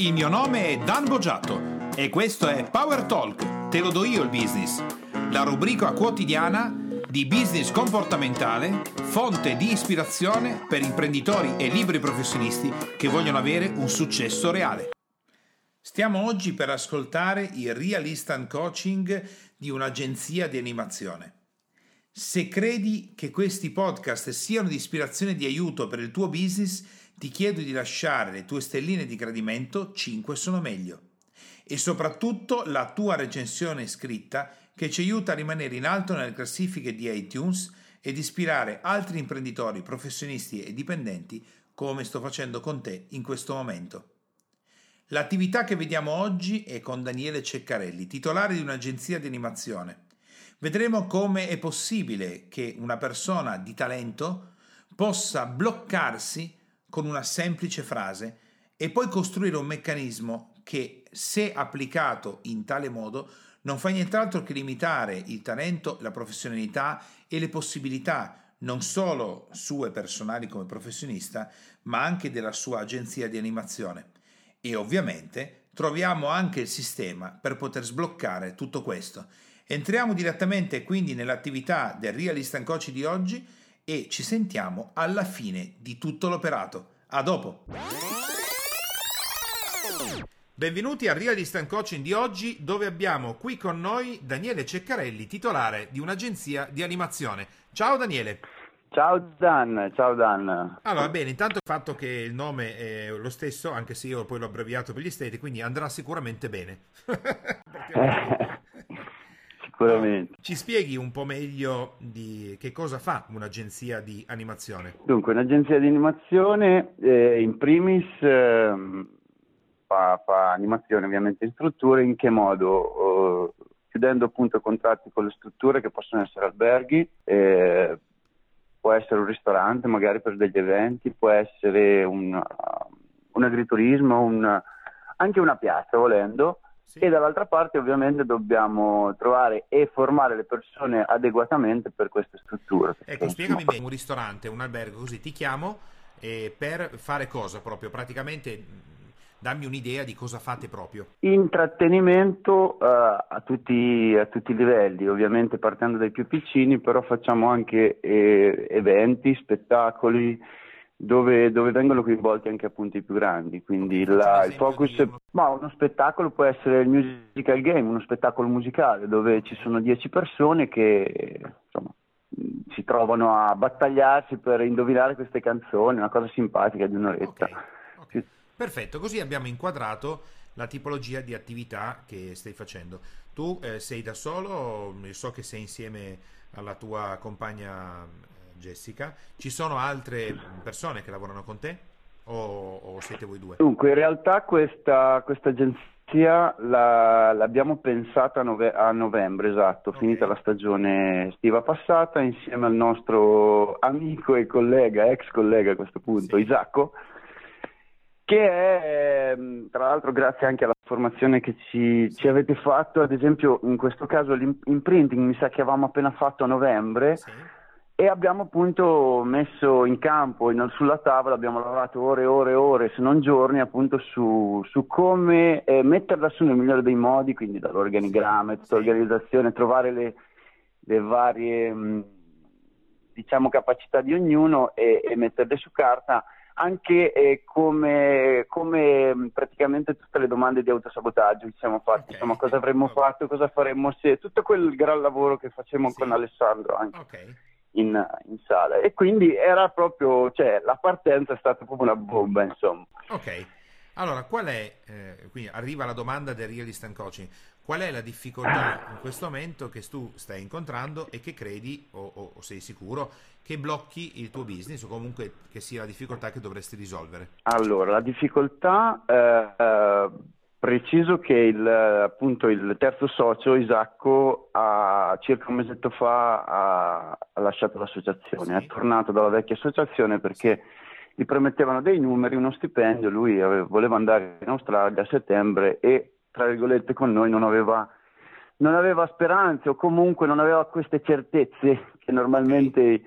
Il mio nome è Dan Boggiato e questo è Power Talk, te lo do io il business, la rubrica quotidiana di business comportamentale, fonte di ispirazione per imprenditori e liberi professionisti che vogliono avere un successo reale. Stiamo oggi per ascoltare il Real Coaching di un'agenzia di animazione. Se credi che questi podcast siano di ispirazione e di aiuto per il tuo business, ti chiedo di lasciare le tue stelline di gradimento, 5 sono meglio. E soprattutto la tua recensione scritta che ci aiuta a rimanere in alto nelle classifiche di iTunes ed ispirare altri imprenditori, professionisti e dipendenti come sto facendo con te in questo momento. L'attività che vediamo oggi è con Daniele Ceccarelli, titolare di un'agenzia di animazione. Vedremo come è possibile che una persona di talento possa bloccarsi con una semplice frase e poi costruire un meccanismo che, se applicato in tale modo, non fa nient'altro che limitare il talento, la professionalità e le possibilità non solo sue personali come professionista, ma anche della sua agenzia di animazione. E ovviamente troviamo anche il sistema per poter sbloccare tutto questo Entriamo direttamente quindi nell'attività del Realist and Coach di oggi e ci sentiamo alla fine di tutto l'operato. A dopo! Benvenuti al Realist and Coaching di oggi dove abbiamo qui con noi Daniele Ceccarelli, titolare di un'agenzia di animazione. Ciao Daniele! Ciao Dan, ciao Dan. Allora, bene, intanto il fatto che il nome è lo stesso, anche se io poi l'ho abbreviato per gli stati, quindi andrà sicuramente bene. Perché sicuramente. Ci spieghi un po' meglio di che cosa fa un'agenzia di animazione? Dunque, un'agenzia di animazione eh, in primis eh, fa, fa, animazione ovviamente in strutture, in che modo? Eh, chiudendo appunto contratti con le strutture che possono essere alberghi, eh, può essere un ristorante magari per degli eventi, può essere un, un agriturismo, un, anche una piazza volendo sì. E dall'altra parte ovviamente dobbiamo trovare e formare le persone adeguatamente per queste strutture. Ecco, spiegami bene, un ristorante, un albergo, così ti chiamo eh, per fare cosa proprio? Praticamente dammi un'idea di cosa fate proprio. Intrattenimento uh, a, tutti, a, tutti, i livelli, ovviamente partendo dai più piccini, però facciamo anche eh, eventi, spettacoli, dove, dove, vengono coinvolti anche appunto i più grandi. Quindi la, il focus di... ma uno spettacolo può essere il musical game, uno spettacolo musicale dove ci sono dieci persone che insomma, si trovano a battagliarsi per indovinare queste canzoni, una cosa simpatica di un'oretta. Okay, okay. Perfetto, così abbiamo inquadrato la tipologia di attività che stai facendo. Tu eh, sei da solo, so che sei insieme alla tua compagna Jessica. Ci sono altre persone che lavorano con te o, o siete voi due? Dunque, in realtà questa, questa agenzia la, l'abbiamo pensata a, nove, a novembre, esatto, okay. finita la stagione estiva passata, insieme al nostro amico e collega, ex collega a questo punto, sì. Isacco, che è, ehm, tra l'altro grazie anche alla formazione che ci, ci, avete fatto, ad esempio in questo caso l'imprinting mi sa che avevamo appena fatto a novembre, sì e abbiamo appunto messo in campo in, sulla tavola, abbiamo lavorato ore e ore e ore, se non giorni, appunto su, su come eh, metterla su nel migliore dei modi, quindi dall'organigramma, tutta l'organizzazione, trovare le, le varie mh, diciamo, capacità di ognuno e, e, metterle su carta, anche eh, come, come praticamente tutte le domande di autosabotaggio che ci siamo fatti, okay. insomma cosa avremmo okay. fatto, cosa faremmo se, tutto quel gran lavoro che facciamo sì. con Alessandro anche. Okay in, in, sala e quindi era proprio, cioè la partenza è stata proprio una bomba insomma. Ok, allora qual è, eh, quindi arriva la domanda del realist and coaching, qual è la difficoltà in questo momento che tu stai incontrando e che credi o, o, o sei sicuro che blocchi il tuo business o comunque che sia la difficoltà che dovresti risolvere? Allora, la difficoltà... Eh, eh, Preciso che il, appunto, il terzo socio, Isacco, ha, circa un mesetto fa ha, ha lasciato l'associazione, sì. è tornato dalla vecchia associazione perché gli promettevano dei numeri, uno stipendio, lui aveva, voleva andare in Australia a settembre e, tra virgolette, con noi non aveva, non aveva speranze o comunque non aveva queste certezze che normalmente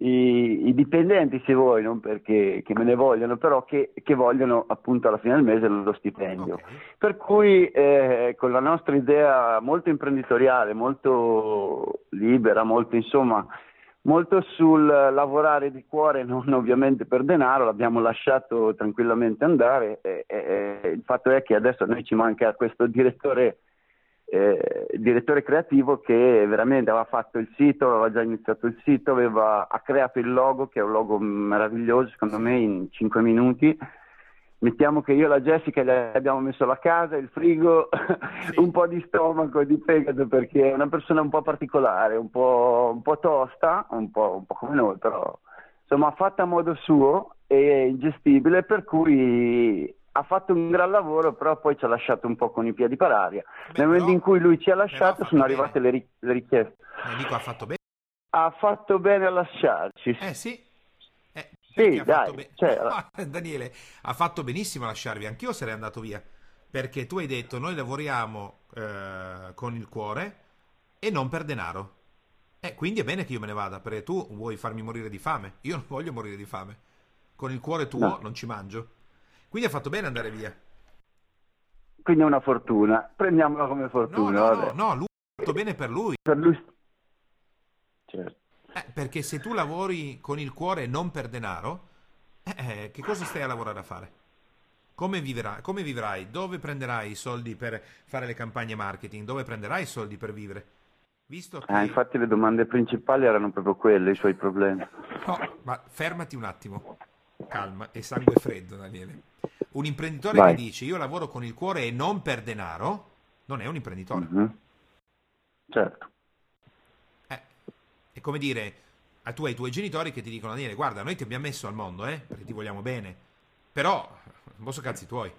i, i, dipendenti se vuoi, non perché me ne vogliono, però che, che, vogliono appunto alla fine del mese lo stipendio. Okay. Per cui eh, con la nostra idea molto imprenditoriale, molto libera, molto insomma, molto sul lavorare di cuore, non ovviamente per denaro, l'abbiamo lasciato tranquillamente andare. E, e, il fatto è che adesso a noi ci manca questo direttore eh, direttore creativo che veramente aveva fatto il sito, aveva già iniziato il sito, aveva, ha creato il logo che è un logo meraviglioso secondo me in 5 minuti. Mettiamo che io e la Jessica gli abbiamo messo la casa, il frigo, sì. un po' di stomaco e di fegato perché è una persona un po' particolare, un po', un po tosta, un po', un po' come noi però insomma fatta a modo suo e ingestibile per cui ha fatto un gran lavoro, però poi ci ha lasciato un po' con i piedi per aria. Beh, Nel momento però, in cui lui ci ha lasciato sono arrivate le, ri- le richieste. Eh, dico, ha fatto bene? Ha fatto bene a lasciarci. Eh sì. Eh, sì, dai, be- cioè, no, Daniele, ha fatto benissimo a lasciarvi, anch'io sarei andato via. Perché tu hai detto, noi lavoriamo eh, con il cuore e non per denaro. Eh, quindi è bene che io me ne vada, perché tu vuoi farmi morire di fame. Io non voglio morire di fame. Con il cuore tuo no. non ci mangio. Quindi ha fatto bene andare via. Quindi è una fortuna. Prendiamola come fortuna. No, no, no, no, lui ha fatto bene per lui. Per lui. Certo. Eh, perché se tu lavori con il cuore e non per denaro, eh, eh, che cosa stai a lavorare a fare? Come, viverai? come vivrai? Dove prenderai i soldi per fare le campagne marketing? Dove prenderai i soldi per vivere? Visto che... Ah, infatti le domande principali erano proprio quelle, i suoi problemi. No, ma fermati un attimo. Calma e sangue freddo, Daniele. Un imprenditore Vai. che dice io lavoro con il cuore e non per denaro, non è un imprenditore. Mm-hmm. Certo. Eh, è come dire, a tu hai i tuoi genitori che ti dicono Daniele, guarda, noi ti abbiamo messo al mondo, eh, perché ti vogliamo bene. Però, non so cazzi tuoi.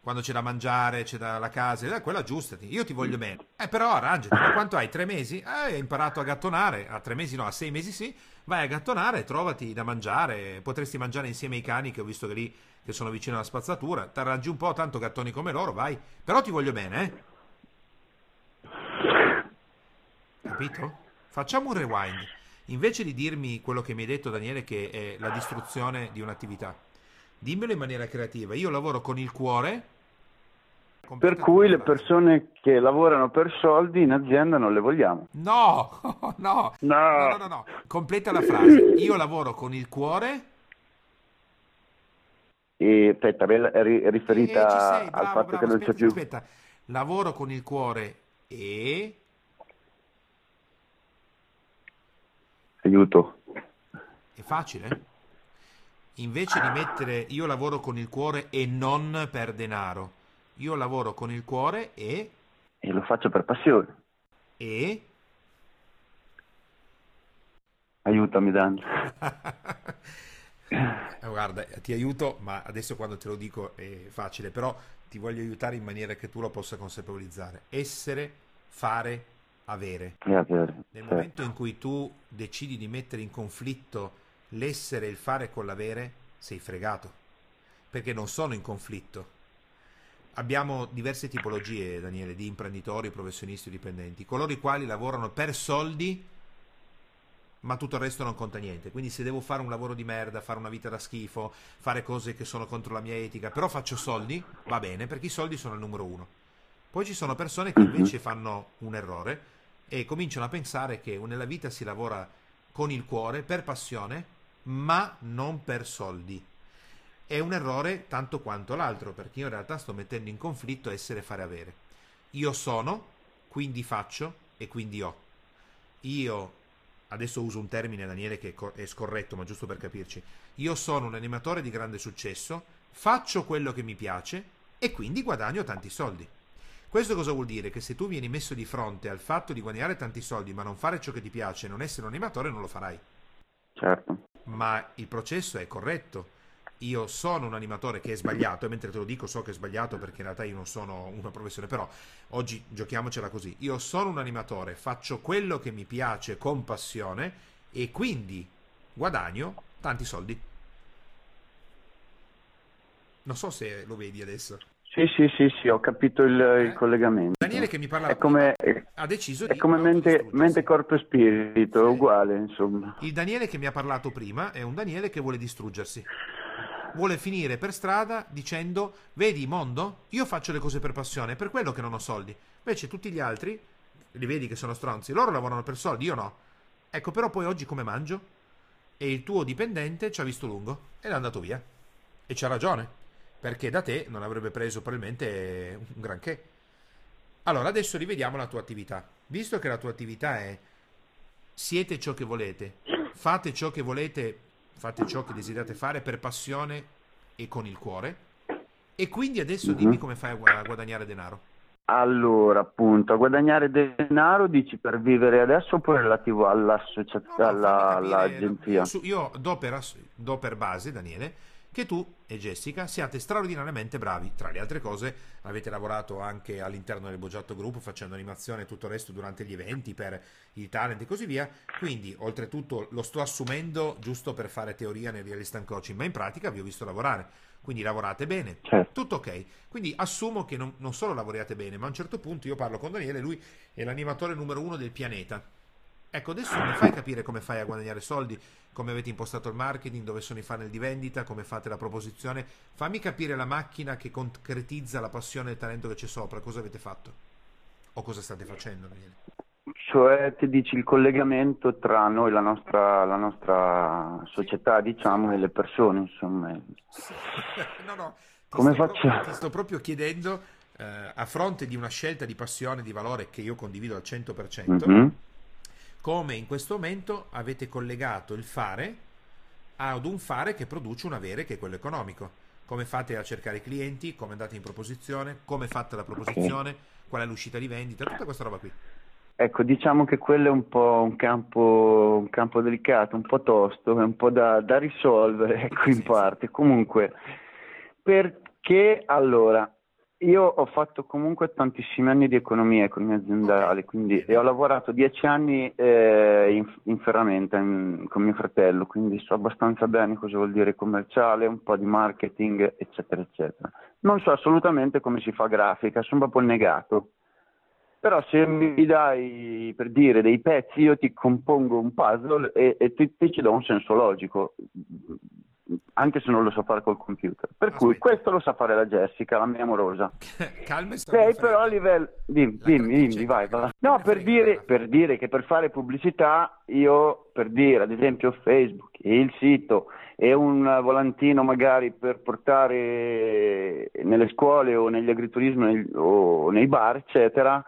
Quando c'è da mangiare, c'è da la casa, eh, quella aggiustati. Io ti voglio bene. Eh, però arrangiati. Quanto hai? Tre mesi? Eh, hai imparato a gattonare. A tre mesi no, a sei mesi sì vai a gattonare, trovati da mangiare, potresti mangiare insieme ai cani che ho visto che lì che sono vicino alla spazzatura, ti arrangi un po', tanto gattoni come loro, vai, però ti voglio bene, eh? Capito? Facciamo un rewind. Invece di dirmi quello che mi hai detto Daniele che è la distruzione di un'attività, dimmelo in maniera creativa. Io lavoro con il cuore per cui le persone che lavorano per soldi in azienda non le vogliamo. No, no, no, no, no, no. Completa la frase. Io lavoro con il cuore. E aspetta, è riferita sei, bravo, al fatto bravo, che non aspetta, c'è più. Aspetta, lavoro con il cuore e. Aiuto. È facile? Invece di mettere io lavoro con il cuore e non per denaro io lavoro con il cuore e... E lo faccio per passione. E? Aiutami Dan. Eh, guarda, ti aiuto, ma adesso quando te lo dico è facile, però ti voglio aiutare in maniera che tu lo possa consapevolizzare. Essere, fare, avere. avere Nel certo. momento in cui tu decidi di mettere in conflitto l'essere e il fare con l'avere, sei fregato. Perché non sono in conflitto abbiamo diverse tipologie, Daniele, di imprenditori, professionisti o dipendenti. Coloro i quali lavorano per soldi, ma tutto il resto non conta niente. Quindi se devo fare un lavoro di merda, fare una vita da schifo, fare cose che sono contro la mia etica, però faccio soldi, va bene, perché i soldi sono il numero uno. Poi ci sono persone che invece fanno un errore e cominciano a pensare che nella vita si lavora con il cuore, per passione, ma non per soldi è un errore tanto quanto l'altro, perché io in realtà sto mettendo in conflitto essere fare avere. Io sono, quindi faccio e quindi ho. Io, adesso uso un termine Daniele che è scorretto, ma giusto per capirci, io sono un animatore di grande successo, faccio quello che mi piace e quindi guadagno tanti soldi. Questo cosa vuol dire? Che se tu vieni messo di fronte al fatto di guadagnare tanti soldi ma non fare ciò che ti piace, non essere un animatore, non lo farai. Certo. Ma il processo è corretto io sono un animatore che è sbagliato, e mentre te lo dico so che è sbagliato perché in realtà io non sono una professione, però oggi giochiamocela così. Io sono un animatore, faccio quello che mi piace con passione e quindi guadagno tanti soldi. Non so se lo vedi adesso. Sì, sì, sì, sì, ho capito il, eh? il collegamento. Daniele che mi parla è come, ha deciso è di... È come mente, mente, corpo e spirito, sì. uguale, insomma. Il Daniele che mi ha parlato prima è un Daniele che vuole distruggersi. Vuole finire per strada dicendo, vedi mondo, io faccio le cose per passione, è per quello che non ho soldi. Invece tutti gli altri, li vedi che sono stronzi, loro lavorano per soldi, io no. Ecco, però poi oggi come mangio? E il tuo dipendente ci ha visto lungo ed è andato via. E c'ha ragione perché da te non avrebbe preso probabilmente un granché. Allora, adesso rivediamo la tua attività. Visto che la tua attività è siete ciò che volete, fate ciò che volete, fate ciò che desiderate fare per passione e con il cuore, e quindi adesso dimmi mhm. come fai a guadagnare denaro. Allora, appunto, a guadagnare denaro dici per vivere adesso oppure relativo all'associazione, no, no, alla, all'agenzia? Io do per, do per base, Daniele, che tu e Jessica siate straordinariamente bravi. Tra le altre cose, avete lavorato anche all'interno del Boggiato Group facendo animazione e tutto il resto durante gli eventi per i talent e così via. Quindi, oltretutto, lo sto assumendo giusto per fare teoria nel real estate coaching, ma in pratica vi ho visto lavorare. Quindi lavorate bene, certo. tutto ok. Quindi assumo che non, non solo lavoriate bene, ma a un certo punto io parlo con Daniele, lui è l'animatore numero uno del pianeta Ecco, adesso mi fai capire come fai a guadagnare soldi, come avete impostato il marketing, dove sono i funnel di vendita, come fate la proposizione. Fammi capire la macchina che concretizza la passione e il talento che c'è sopra, cosa avete fatto? O cosa state facendo, Daniele? Cioè, ti dici il collegamento tra noi, la nostra, la nostra società, diciamo, e le persone, insomma. no, no. Come faccio? Proprio, ti sto proprio chiedendo, eh, a fronte di una scelta di passione, di valore che io condivido al 100%, mm-hmm come in questo momento avete collegato il fare ad un fare che produce un avere che è quello economico. Come fate a cercare i clienti, come andate in proposizione, come fate la proposizione, qual è l'uscita di vendita, tutta questa roba qui. Ecco, diciamo che quello è un po' un campo, un campo delicato, un po' tosto, è un po' da, da risolvere, ecco, in sì, parte. Sì. Comunque, perché allora, io ho fatto comunque tantissimi anni di economia, economia aziendale, quindi, e ho lavorato dieci anni eh, in, in, ferramenta in, con mio fratello, quindi so abbastanza bene cosa vuol dire commerciale, un po' di marketing, eccetera, eccetera. Non so assolutamente come si fa grafica, sono proprio negato. Però se mi dai, per dire, dei pezzi, io ti compongo un puzzle e, e ti, ti ci do un senso logico anche se non lo so fare col computer. Per Aspetta. cui questo lo sa fare la Jessica, la mia amorosa. Calma Lei però a livello... Dimmi, dimmi, dimmi, vai, vai. No, per dire, per dire che per fare pubblicità io, per dire ad esempio Facebook, il sito e un volantino magari per portare nelle scuole o negli agriturismi o nei bar, eccetera,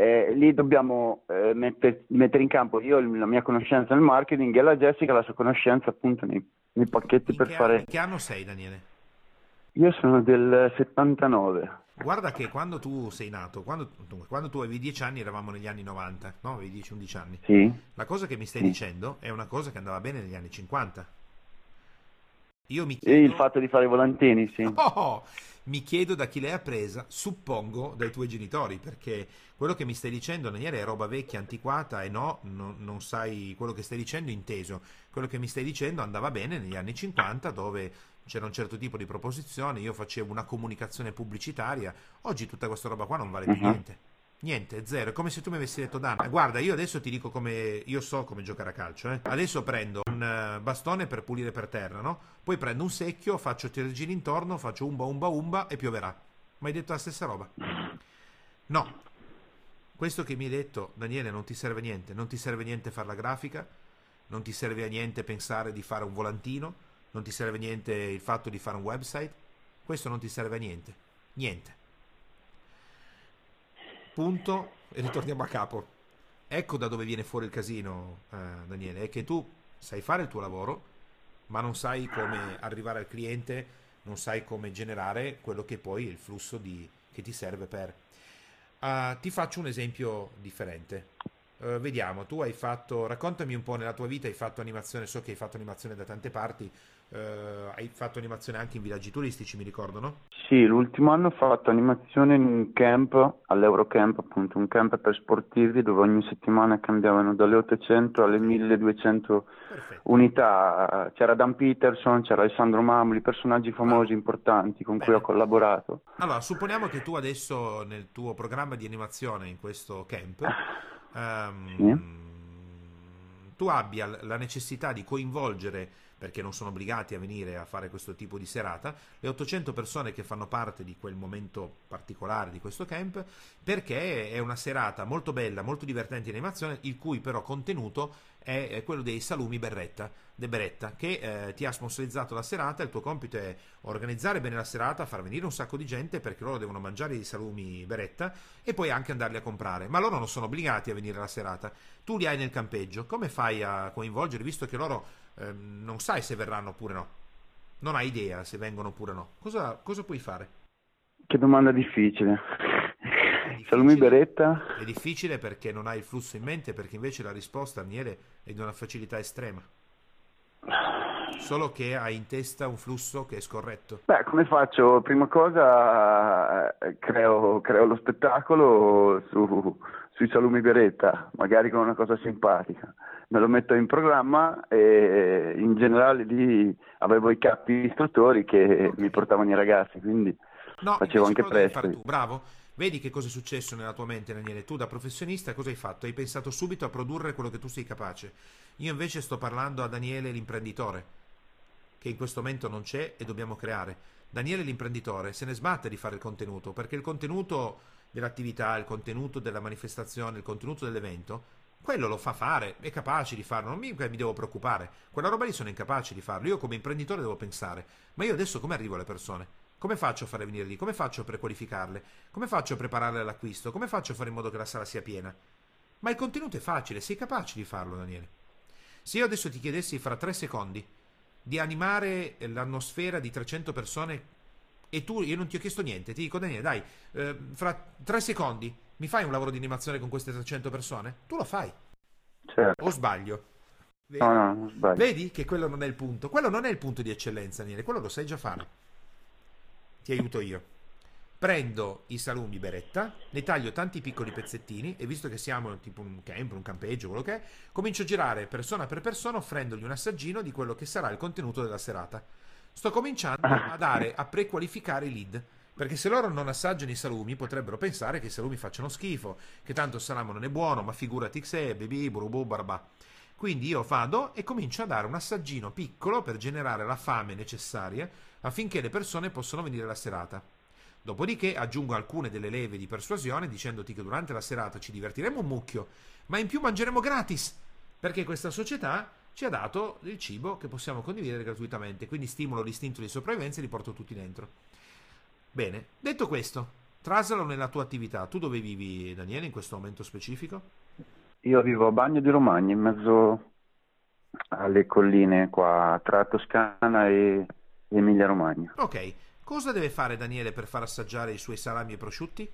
eh, lì dobbiamo eh, metter, mettere in campo io la mia conoscenza nel marketing e la Jessica la sua conoscenza appunto nei i pacchetti in per che fare... In che anno sei Daniele? Io sono del 79. Guarda che quando tu sei nato, quando, quando tu avevi 10 anni eravamo negli anni 90, no? Avevi 10-11 anni. Sì. La cosa che mi stai sì. dicendo è una cosa che andava bene negli anni 50. Io mi chiedo... E il fatto di fare i volantini, sì. Oh, mi chiedo da chi l'hai appresa, suppongo dai tuoi genitori, perché quello che mi stai dicendo, Daniele, è roba vecchia, antiquata e no, no, non sai quello che stai dicendo inteso. Quello che mi stai dicendo andava bene negli anni 50 dove c'era un certo tipo di proposizione, io facevo una comunicazione pubblicitaria, oggi tutta questa roba qua non vale più uh-huh. niente. Niente, zero. È come se tu mi avessi detto, Dan, guarda, io adesso ti dico come. Io so come giocare a calcio. Eh. Adesso prendo un uh, bastone per pulire per terra, no? Poi prendo un secchio, faccio tre giri intorno, faccio umba umba umba e pioverà. Ma hai detto la stessa roba? No. Questo che mi hai detto, Daniele, non ti serve niente. Non ti serve niente fare la grafica, non ti serve a niente pensare di fare un volantino, non ti serve niente il fatto di fare un website. Questo non ti serve a niente. Niente punto e ritorniamo a capo. Ecco da dove viene fuori il casino, eh, Daniele, è che tu sai fare il tuo lavoro, ma non sai come arrivare al cliente, non sai come generare quello che poi è il flusso di, che ti serve per... Uh, ti faccio un esempio differente. Uh, vediamo, tu hai fatto, raccontami un po' nella tua vita, hai fatto animazione, so che hai fatto animazione da tante parti, Uh, hai fatto animazione anche in villaggi turistici, mi ricordo, no? Sì, l'ultimo anno ho fatto animazione in un camp, all'Eurocamp appunto, un camp per sportivi dove ogni settimana cambiavano dalle 800 alle 1200 Perfetto. unità. C'era Dan Peterson, c'era Alessandro Mamuli, personaggi famosi, ah. importanti con Bene. cui ho collaborato. Allora, supponiamo che tu adesso nel tuo programma di animazione in questo camp... Um, sì. Tu abbia la necessità di coinvolgere perché non sono obbligati a venire a fare questo tipo di serata, le 800 persone che fanno parte di quel momento particolare di questo camp, perché è una serata molto bella, molto divertente in animazione, il cui però contenuto è quello dei salumi Berretta, De Beretta, che eh, ti ha sponsorizzato la serata. Il tuo compito è organizzare bene la serata, far venire un sacco di gente perché loro devono mangiare i salumi Beretta e poi anche andarli a comprare. Ma loro non sono obbligati a venire alla serata. Tu li hai nel campeggio. Come fai a coinvolgere, visto che loro eh, non sai se verranno oppure no? Non hai idea se vengono oppure no. Cosa, cosa puoi fare? Che domanda difficile. Salumi Beretta? È difficile perché non hai il flusso in mente, perché invece la risposta, Daniele, è di una facilità estrema. Solo che hai in testa un flusso che è scorretto. Beh, come faccio? Prima cosa eh, creo, creo lo spettacolo su, sui salumi Beretta, magari con una cosa simpatica. Me lo metto in programma e in generale lì avevo i capi istruttori che okay. mi portavano i ragazzi, quindi no, facevo anche presto. Bravo. Vedi che cosa è successo nella tua mente, Daniele? Tu da professionista cosa hai fatto? Hai pensato subito a produrre quello che tu sei capace. Io invece sto parlando a Daniele l'imprenditore, che in questo momento non c'è e dobbiamo creare. Daniele l'imprenditore se ne sbatte di fare il contenuto, perché il contenuto dell'attività, il contenuto della manifestazione, il contenuto dell'evento, quello lo fa fare, è capace di farlo, non mi, mi devo preoccupare. Quella roba lì sono incapace di farlo. Io come imprenditore devo pensare, ma io adesso come arrivo alle persone? Come faccio a fare venire lì? Come faccio a prequalificarle? Come faccio a prepararle all'acquisto? Come faccio a fare in modo che la sala sia piena? Ma il contenuto è facile, sei capace di farlo, Daniele. Se io adesso ti chiedessi fra tre secondi di animare l'atmosfera di 300 persone e tu, io non ti ho chiesto niente, ti dico Daniele, dai, eh, fra tre secondi mi fai un lavoro di animazione con queste 300 persone? Tu lo fai. Certo. O sbaglio? Vedi? No, no, non sbaglio. Vedi che quello non è il punto. Quello non è il punto di eccellenza, Daniele, quello lo sai già fare ti aiuto io. Prendo i salumi beretta, ne taglio tanti piccoli pezzettini e visto che siamo tipo un camp, un campeggio, quello che è, comincio a girare persona per persona offrendogli un assaggino di quello che sarà il contenuto della serata. Sto cominciando a dare, a prequalificare i lead. Perché se loro non assaggiano i salumi potrebbero pensare che i salumi facciano schifo, che tanto il salame non è buono, ma figurati se, bebi, burubu, barabà. Quindi io vado e comincio a dare un assaggino piccolo per generare la fame necessaria affinché le persone possano venire alla serata. Dopodiché aggiungo alcune delle leve di persuasione dicendoti che durante la serata ci divertiremo un mucchio, ma in più mangeremo gratis, perché questa società ci ha dato il cibo che possiamo condividere gratuitamente, quindi stimolo l'istinto di sopravvivenza e li porto tutti dentro. Bene, detto questo, traslalo nella tua attività. Tu dove vivi, Daniele, in questo momento specifico? Io vivo a Bagno di Romagna, in mezzo alle colline qua tra Toscana e Emilia Romagna. Ok, cosa deve fare Daniele per far assaggiare i suoi salami e prosciutti?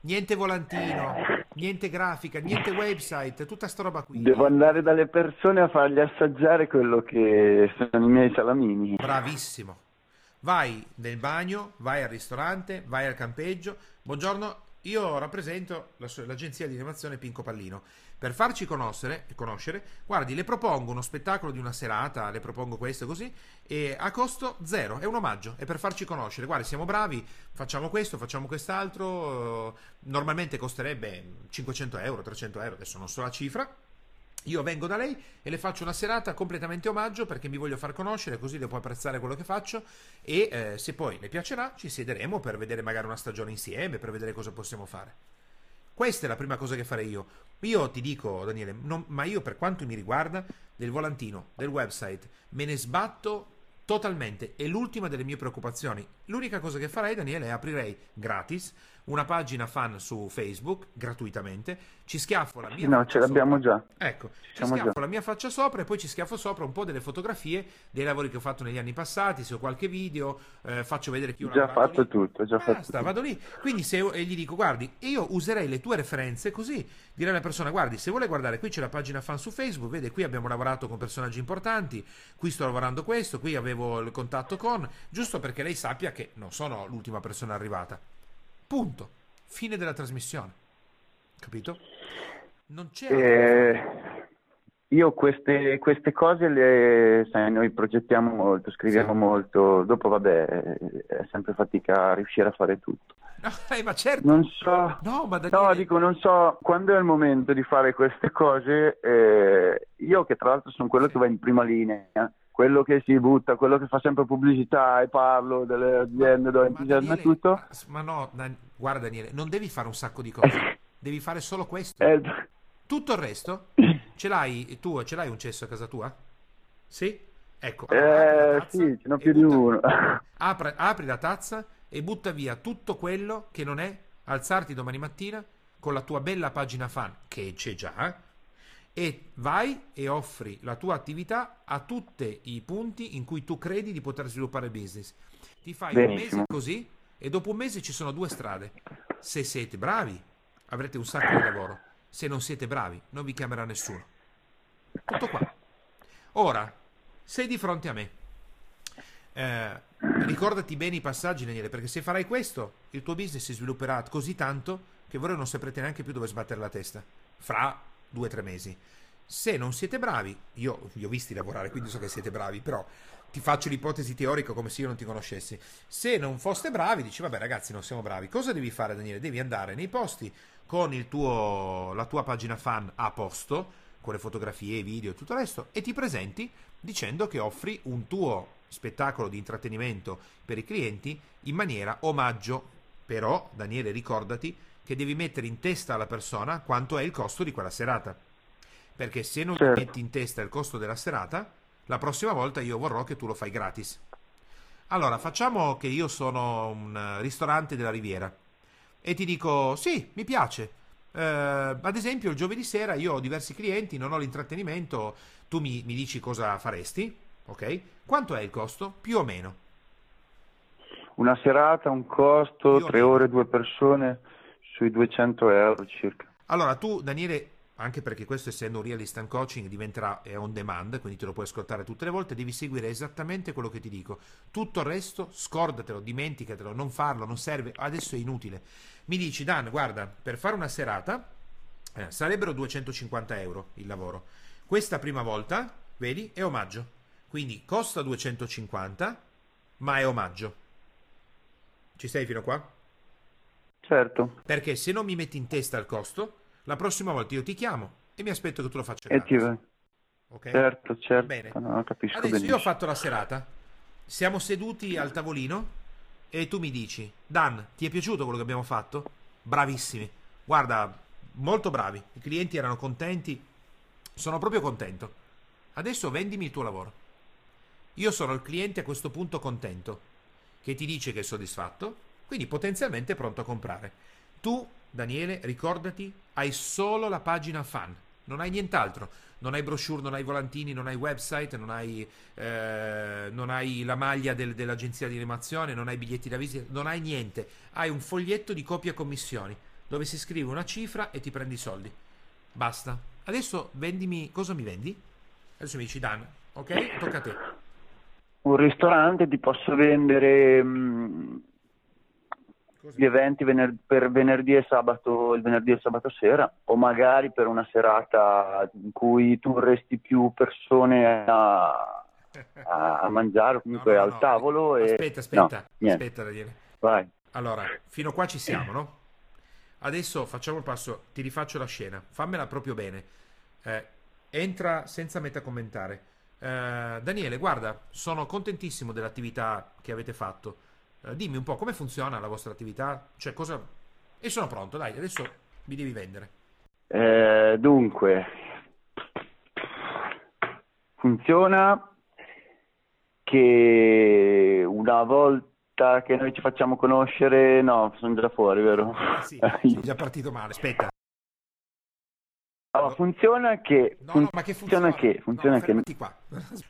Niente volantino, niente grafica, niente website, tutta sta roba qui. Devo andare dalle persone a fargli assaggiare quello che sono i miei salamini. Bravissimo. Vai nel bagno, vai al ristorante, vai al campeggio. Buongiorno, io rappresento l'agenzia di animazione Pinco Pallino. Per farci conoscere, conoscere, guardi, le propongo uno spettacolo di una serata, le propongo questo così, e a costo zero, è un omaggio, è per farci conoscere. Guardi, siamo bravi, facciamo questo, facciamo quest'altro. Normalmente costerebbe 500 euro, 300 euro, adesso non so la cifra io vengo da lei e le faccio una serata completamente omaggio perché mi voglio far conoscere, così le può apprezzare quello che faccio e eh, se poi le piacerà ci siederemo per vedere magari una stagione insieme, per vedere cosa possiamo fare. Questa è la prima cosa che farei io. Io ti dico, Daniele, non, ma io per quanto mi riguarda, del volantino, del website, me ne sbatto totalmente. È l'ultima delle mie preoccupazioni. L'unica cosa che farei, Daniele, è aprirei gratis una pagina fan su Facebook gratuitamente, ci schiaffo la mia No, ce l'abbiamo sopra. già. Ecco, ci schiaffo già. la mia faccia sopra e poi ci schiaffo sopra un po' delle fotografie dei lavori che ho fatto negli anni passati, se ho qualche video, eh, faccio vedere chi ho Già fatto lì. tutto, già fatto Basta, tutto. vado lì. Quindi se e gli dico, guardi, io userei le tue referenze così. Direi alla persona, guardi, se vuole guardare, qui c'è la pagina fan su Facebook, vede, qui abbiamo lavorato con personaggi importanti, qui sto lavorando questo, qui avevo il contatto con, giusto perché lei sappia che non sono l'ultima persona arrivata. Punto. Fine della trasmissione. Capito? Non c'è... Eh, io queste, queste cose le, sai, noi progettiamo molto, scriviamo Sì. molto, dopo vabbè è sempre fatica a riuscire a fare tutto. No, eh, ma certo. Non so, No, ma da no dico non so, quando è il momento di fare queste cose, eh, io che tra l'altro sono quello Sì. che va in prima linea, quello che si butta, quello che fa sempre pubblicità e parlo delle aziende, do Ma entusiasmo e Daniele, tutto, ma- no, guarda Daniele, non devi fare un sacco di cose, devi fare solo questo. eh, Tutto il resto ce l'hai tu, ce l'hai un cesso a casa tua? Sì? Ecco, eh, sì, ce n'ho più di uno. Apri, apri la tazza e butta via tutto quello che non è alzarti domani mattina con la tua bella pagina fan, che c'è già, e vai e offri la tua attività a tutti i punti in cui tu credi di poter sviluppare il business. Ti fai un mese Benissimo. così e dopo un mese ci sono due strade. Se siete bravi, avrete un sacco di lavoro. Se non siete bravi, non vi chiamerà nessuno. Tutto qua. Ora, sei di fronte a me. Eh, ricordati bene i passaggi, Daniele, perché se farai questo, il tuo business si svilupperà così tanto che voi non saprete neanche più dove sbattere la testa. Fra due o tre mesi. Se non siete bravi, io vi ho visti lavorare, quindi so che siete bravi, però ti faccio l'ipotesi teorica come se io non ti conoscessi. Se non foste bravi, dici, vabbè ragazzi, non siamo bravi. Cosa devi fare, Daniele? Devi andare nei posti con tuo, la tua pagina fan a posto, con le fotografie, i video e tutto il resto, e ti presenti dicendo che offri un tuo spettacolo di intrattenimento per i clienti in maniera omaggio. Però, Daniele, ricordati che devi mettere in testa alla persona quanto è il costo di quella serata. Perché se non Certo. ti metti in testa il costo della serata, la prossima volta io vorrò che tu lo fai gratis. Allora, facciamo che io sono un eh, ristorante della Riviera e ti dico, sì, mi piace. Eh, ad esempio, il giovedì sera io ho diversi clienti, non ho l'intrattenimento, tu mi, mi dici cosa faresti, ok? Quanto è il costo? Più o meno. Una serata, un costo, Più tre meno. ore, due persone, sui 200 euro circa. Allora, tu, Daniele, anche perché questo essendo un real instant coaching diventerà on demand, quindi te lo puoi ascoltare tutte le volte, devi seguire esattamente quello che ti dico. Tutto il resto, scordatelo, dimenticatelo, non farlo, non serve, adesso è inutile. Mi dici, Dan, guarda, per fare una serata eh, sarebbero 250 euro il lavoro. Questa prima volta, vedi, è omaggio. Quindi costa 250, ma è omaggio. Ci sei fino a qua? Certo, Perché se non mi metti in testa il costo, la prossima volta io ti chiamo e mi aspetto che tu lo faccia e ti... gratis. Ok? certo, certo, Bene. no, Adesso benissimo. io ho fatto la serata, siamo seduti al tavolino e tu mi dici, Dan, ti è piaciuto quello che abbiamo fatto? Bravissimi. Guarda, molto bravi. I clienti erano contenti. Sono proprio contento. Adesso vendimi il tuo lavoro. Io sono il cliente a questo punto contento, che ti dice che è soddisfatto, quindi potenzialmente pronto a comprare. Tu, Daniele, ricordati, hai solo la pagina fan, non hai nient'altro. Non hai brochure, non hai volantini, non hai website, non hai, eh, non hai la maglia del- dell'agenzia di animazione, non hai biglietti da visita, non hai niente. Hai un foglietto di copia commissioni dove si scrive una cifra e ti prendi i soldi. Basta. Adesso vendimi. Cosa mi vendi? Adesso mi dici Dan, ok? Tocca a te. Un ristorante ti posso vendere mm, Gli eventi vener- per venerdì e sabato, il venerdì e sabato sera, o magari per una serata in cui tu resti più persone a, a- mangiare, o comunque No, no, al no. tavolo. E... Aspetta, aspetta, aspetta Daniele. vai. Allora, fino a qua ci siamo, no? Adesso facciamo il passo, ti rifaccio la scena, fammela proprio bene. Eh, entra senza metacommentare. Eh, Daniele, guarda, sono contentissimo dell'attività che avete fatto. Eh, dimmi un po' come funziona la vostra attività, cioè cosa... E sono pronto, dai, adesso mi devi vendere. Eh, dunque, funziona che una volta che noi ci facciamo conoscere, no, sono già fuori, vero? Ah, sì, sei già partito male, aspetta. No, funziona che... No, no, ma che funziona? che... Funziona no, che... qua.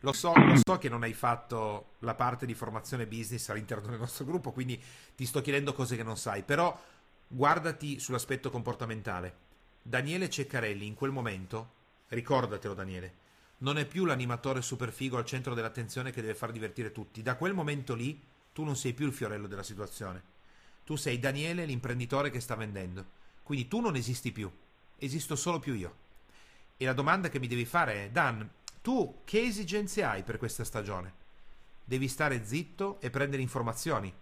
Lo so, lo so che non hai fatto la parte di formazione business all'interno del nostro gruppo, quindi ti sto chiedendo cose che non sai, però guardati sull'aspetto comportamentale. Daniele Ceccarelli in quel momento, ricordatelo Daniele, non è più l'animatore super figo al centro dell'attenzione che deve far divertire tutti. Da quel momento lì tu non sei più il fiorello della situazione. Tu sei Daniele, l'imprenditore che sta vendendo. Quindi tu non esisti più esisto solo più io. E la domanda che mi devi fare è, Dan, tu che esigenze hai per questa stagione? Devi stare zitto e prendere informazioni.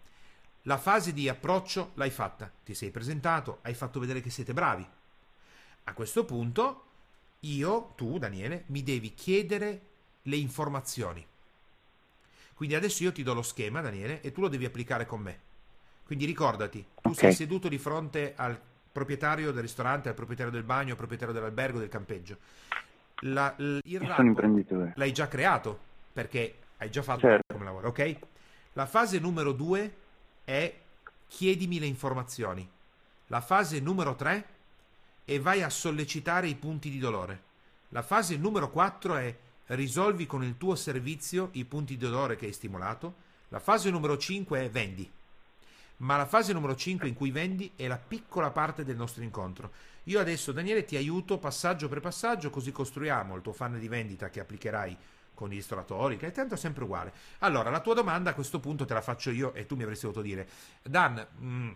La fase di approccio l'hai fatta, ti sei presentato, hai fatto vedere che siete bravi. A questo punto, io, tu, Daniele, mi devi chiedere le informazioni. Quindi adesso io ti do lo schema, Daniele, e tu lo devi applicare con me. Quindi ricordati, tu okay. sei seduto di fronte al proprietario del ristorante, al proprietario del bagno, al proprietario dell'albergo, del campeggio. La, l, il imprenditore. L'hai già creato perché hai già fatto certo. come lavoro, ok? La fase numero due è chiedimi le informazioni. La fase numero tre è vai a sollecitare i punti di dolore. La fase numero quattro è risolvi con il tuo servizio i punti di dolore che hai stimolato. La fase numero cinque è vendi ma la fase numero 5 in cui vendi è la piccola parte del nostro incontro. Io adesso, Daniele, ti aiuto passaggio per passaggio, così costruiamo il tuo funnel di vendita che applicherai con i ristoratori, che è tanto sempre uguale. Allora, la tua domanda a questo punto te la faccio io e tu mi avresti dovuto dire, Dan, mh, mm,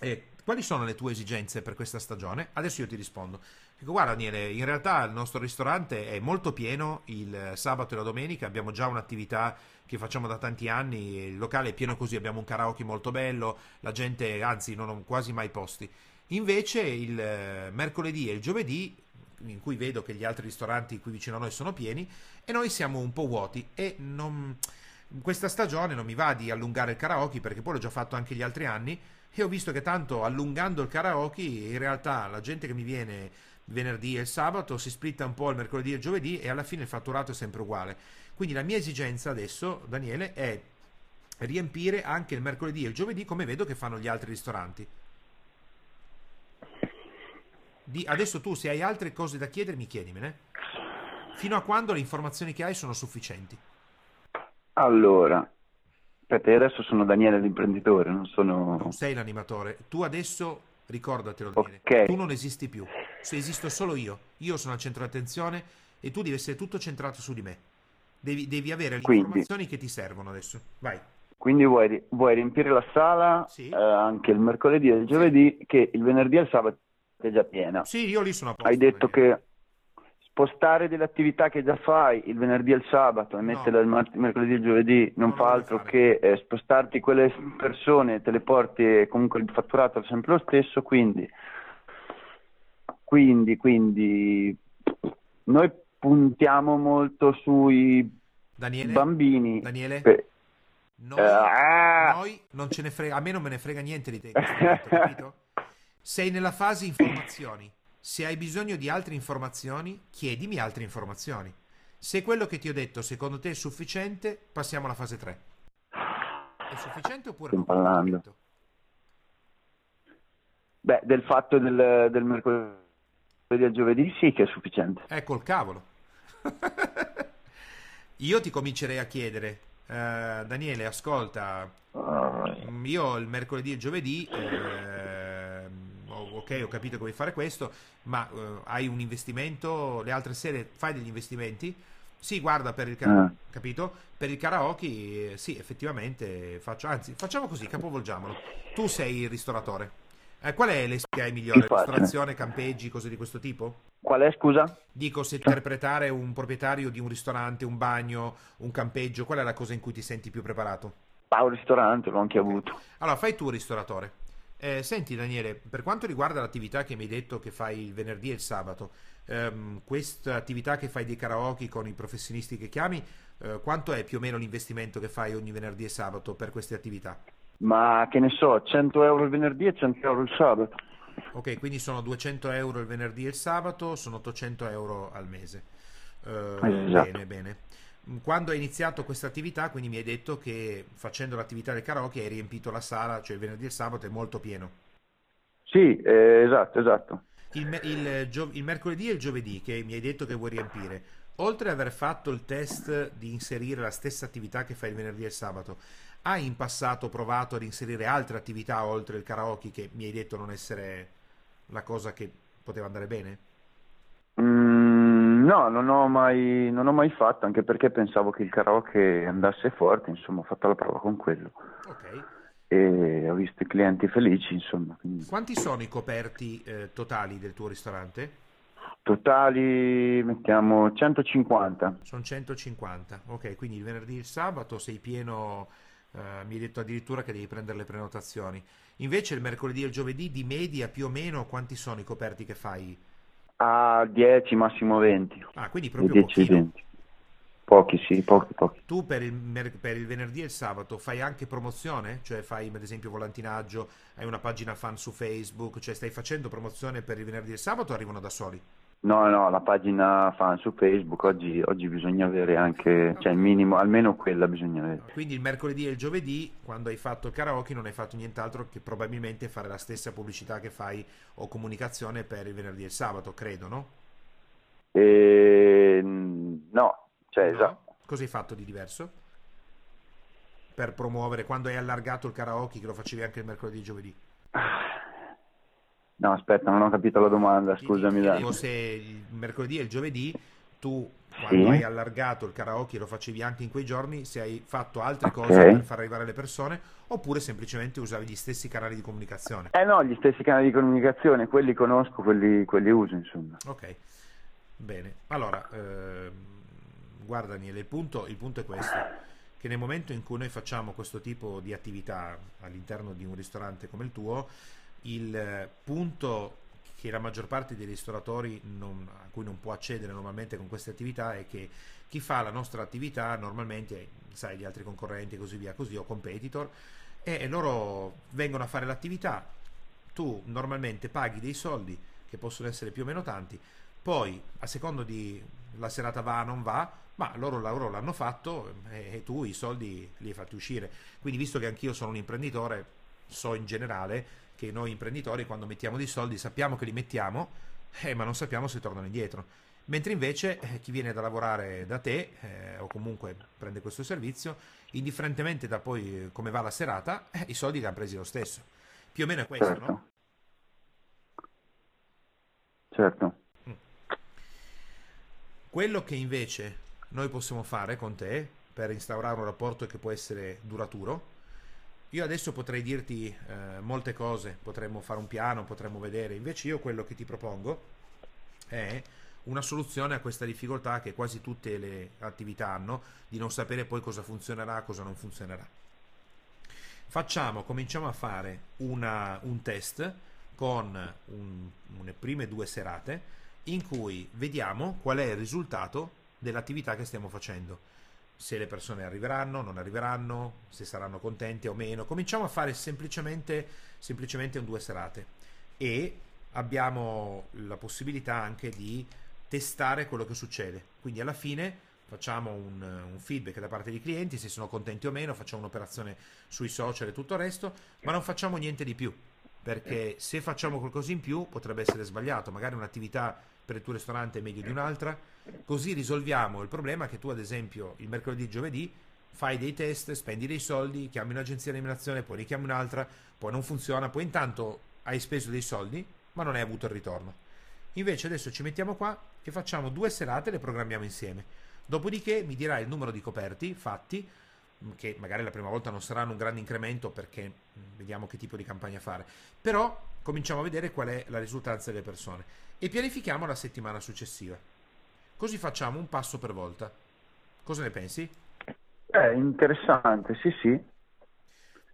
eh, quali sono le tue esigenze per questa stagione? Adesso io ti rispondo. Dico, guarda Daniele, in realtà il nostro ristorante è molto pieno il sabato e la domenica, abbiamo già un'attività che facciamo da tanti anni, il locale è pieno così, abbiamo un karaoke molto bello, la gente, anzi non ho quasi mai posti. Invece il eh, mercoledì e il giovedì, in cui vedo che gli altri ristoranti qui vicino a noi sono pieni, e noi siamo un po' vuoti. E non... questa stagione non mi va di allungare il karaoke perché poi l'ho già fatto anche gli altri anni e ho visto che tanto allungando il karaoke in realtà la gente che mi viene venerdì e il sabato, si splitta un po' il mercoledì e il giovedì e alla fine il fatturato è sempre uguale. Quindi la mia esigenza adesso, Daniele, è riempire anche il mercoledì e il giovedì come vedo che fanno gli altri ristoranti. Di, adesso tu se hai altre cose da chiedermi, chiedimene. Fino a quando le informazioni che hai sono sufficienti. Allora, aspetta, io adesso sono Daniele l'imprenditore, non sono... Non sei l'animatore. Tu adesso Ricordatelo, Daniele. Okay. Tu non esisti più. Se esisto solo io. Io sono al centro di attenzione e tu devi essere tutto centrato su di me. Devi, devi avere le Quindi. informazioni che ti servono adesso. Vai. Quindi vuoi, vuoi riempire la sala sì. eh, anche il mercoledì e il giovedì, sì. che il venerdì e il sabato è già piena. Sì, io lì sono a posto. Hai detto che spostare delle attività che già fai il venerdì e il sabato e no. metterle il mercoledì e il giovedì non, non fa altro fare. che eh, spostarti quelle persone, te le porti e comunque il fatturato è sempre lo stesso, quindi, quindi, quindi noi puntiamo molto sui Daniele, bambini. Daniele? Beh, noi, uh, noi, non ce ne frega, a me non me ne frega niente di te, capito? Sei nella fase informazioni se hai bisogno di altre informazioni, chiedimi altre informazioni. Se quello che ti ho detto secondo te è sufficiente, passiamo alla fase 3. È sufficiente oppure Stiamo parlando. Beh, del fatto del, del mercoledì al giovedì sì che è sufficiente. Ecco il cavolo. Io ti comincerei a chiedere, uh, Daniele, ascolta, io il mercoledì e il giovedì... Uh, ok, ho capito che vuoi fare questo, ma uh, hai un investimento, le altre sere fai degli investimenti? Sì, guarda, per il karaoke, ah. capito? Per il karaoke, sì, effettivamente faccio, anzi, facciamo così, capovolgiamolo. Tu sei il ristoratore. Eh, qual è hai migliore? Ristorazione, campeggi, cose di questo tipo? Qual è, scusa? Dico, se interpretare un proprietario di un ristorante, un bagno, un campeggio, qual è la cosa in cui ti senti più preparato? Ah, un ristorante, l'ho anche avuto. Allora, fai tu ristoratore. Eh, senti Daniele, per quanto riguarda l'attività che mi hai detto che fai il venerdì e il sabato, ehm, questa attività che fai dei karaoke con i professionisti che chiami, eh, quanto è più o meno l'investimento che fai ogni venerdì e sabato per queste attività? Ma che ne so, 100 euro il venerdì e 100 euro il sabato. Ok, quindi sono 200 euro il venerdì e il sabato, sono 800 euro al mese. Uh, esatto. Bene, bene. quando hai iniziato questa attività, quindi mi hai detto che facendo l'attività del karaoke hai riempito la sala, cioè il venerdì e il sabato è molto pieno. Sì, eh, esatto, esatto. Il, il, il, mercoledì e il giovedì che mi hai detto che vuoi riempire, oltre ad aver fatto il test di inserire la stessa attività che fai il venerdì e il sabato, hai in passato provato ad inserire altre attività oltre il karaoke che mi hai detto non essere la cosa che poteva andare bene? Mm, no, non ho, mai, non ho mai fatto, anche perché pensavo che il karaoke andasse forte, insomma ho fatto la prova con quello. Ok. E ho visto i clienti felici, insomma. Quindi... Quanti sono i coperti eh, totali del tuo ristorante? Totali mettiamo 150. Sono 150, ok, quindi il venerdì e il sabato sei pieno Uh, mi hai detto addirittura che devi prendere le prenotazioni. Invece il mercoledì e il giovedì di media più o meno quanti sono i coperti che fai? A 10, massimo 20. Ah, quindi proprio 10, 20. Pochi, sì, pochi, pochi. Tu per il, per il, venerdì e il sabato fai anche promozione? Cioè fai ad esempio volantinaggio, hai una pagina fan su Facebook, cioè stai facendo promozione per il venerdì e il sabato o arrivano da soli? No, no, la pagina fan su Facebook oggi, oggi bisogna avere anche, cioè il minimo, almeno quella bisogna avere. Quindi il mercoledì e il giovedì, quando hai fatto il karaoke, non hai fatto nient'altro che probabilmente fare la stessa pubblicità che fai o comunicazione per il venerdì e il sabato, credo, no? E... No, cioè no? esatto. Cosa hai fatto di diverso? Per promuovere, quando hai allargato il karaoke, che lo facevi anche il mercoledì e il giovedì? No, aspetta, non ho capito la domanda, scusami. Ti se il mercoledì e il giovedì tu, quando sì. hai allargato il karaoke, lo facevi anche in quei giorni, se hai fatto altre okay. cose per far arrivare le persone, oppure semplicemente usavi gli stessi canali di comunicazione? Eh no, gli stessi canali di comunicazione, quelli conosco, quelli, quelli uso, insomma. Ok, bene. Allora, eh, guarda Daniele, il punto, il punto è questo che nel momento in cui noi facciamo questo tipo di attività all'interno di un ristorante come il tuo, il punto che la maggior parte dei ristoratori non, a cui non può accedere normalmente con queste attività è che chi fa la nostra attività normalmente, sai, gli altri concorrenti e così via, così o competitor, e loro vengono a fare l'attività, tu normalmente paghi dei soldi che possono essere più o meno tanti, poi a secondo di la serata va o non va, ma loro, loro l'hanno fatto e, e tu i soldi li hai fatti uscire. Quindi visto che anch'io sono un imprenditore, so in generale che noi imprenditori quando mettiamo dei soldi sappiamo che li mettiamo, eh, ma non sappiamo se tornano indietro. Mentre invece eh, chi viene da lavorare da te eh, o comunque prende questo servizio, indifferentemente da poi eh, come va la serata, eh, i soldi li hanno presi lo stesso. Più o meno è questo, certo. no? Certo. Mm. Quello che invece noi possiamo fare con te per instaurare un rapporto che può essere duraturo io adesso potrei dirti eh, molte cose, potremmo fare un piano, potremmo vedere, invece io quello che ti propongo è una soluzione a questa difficoltà che quasi tutte le attività hanno di non sapere poi cosa funzionerà, cosa non funzionerà. Facciamo, cominciamo a fare una, un test con un, une prime due serate in cui vediamo qual è il risultato dell'attività che stiamo facendo se le persone arriveranno, non arriveranno, se saranno contenti o meno. Cominciamo a fare semplicemente, semplicemente un due serate e abbiamo la possibilità anche di testare quello che succede. Quindi alla fine facciamo un, un, feedback da parte dei clienti, se sono contenti o meno, facciamo un'operazione sui social e tutto il resto, ma non facciamo niente di più, perché se facciamo qualcosa in più potrebbe essere sbagliato, magari un'attività per il tuo ristorante è meglio di un'altra, così risolviamo il problema che tu ad esempio il mercoledì e giovedì fai dei test, spendi dei soldi, chiami un'agenzia di eliminazione, poi ne chiami un'altra, poi non funziona, poi intanto hai speso dei soldi ma non hai avuto il ritorno. Invece adesso ci mettiamo qua e facciamo due serate e le programmiamo insieme. Dopodiché mi dirai il numero di coperti fatti, che magari la prima volta non saranno un grande incremento perché vediamo che tipo di campagna fare, però cominciamo a vedere qual è la risultanza delle persone e pianifichiamo la settimana successiva. Così facciamo un passo per volta. Cosa ne pensi? È eh, interessante, sì, sì.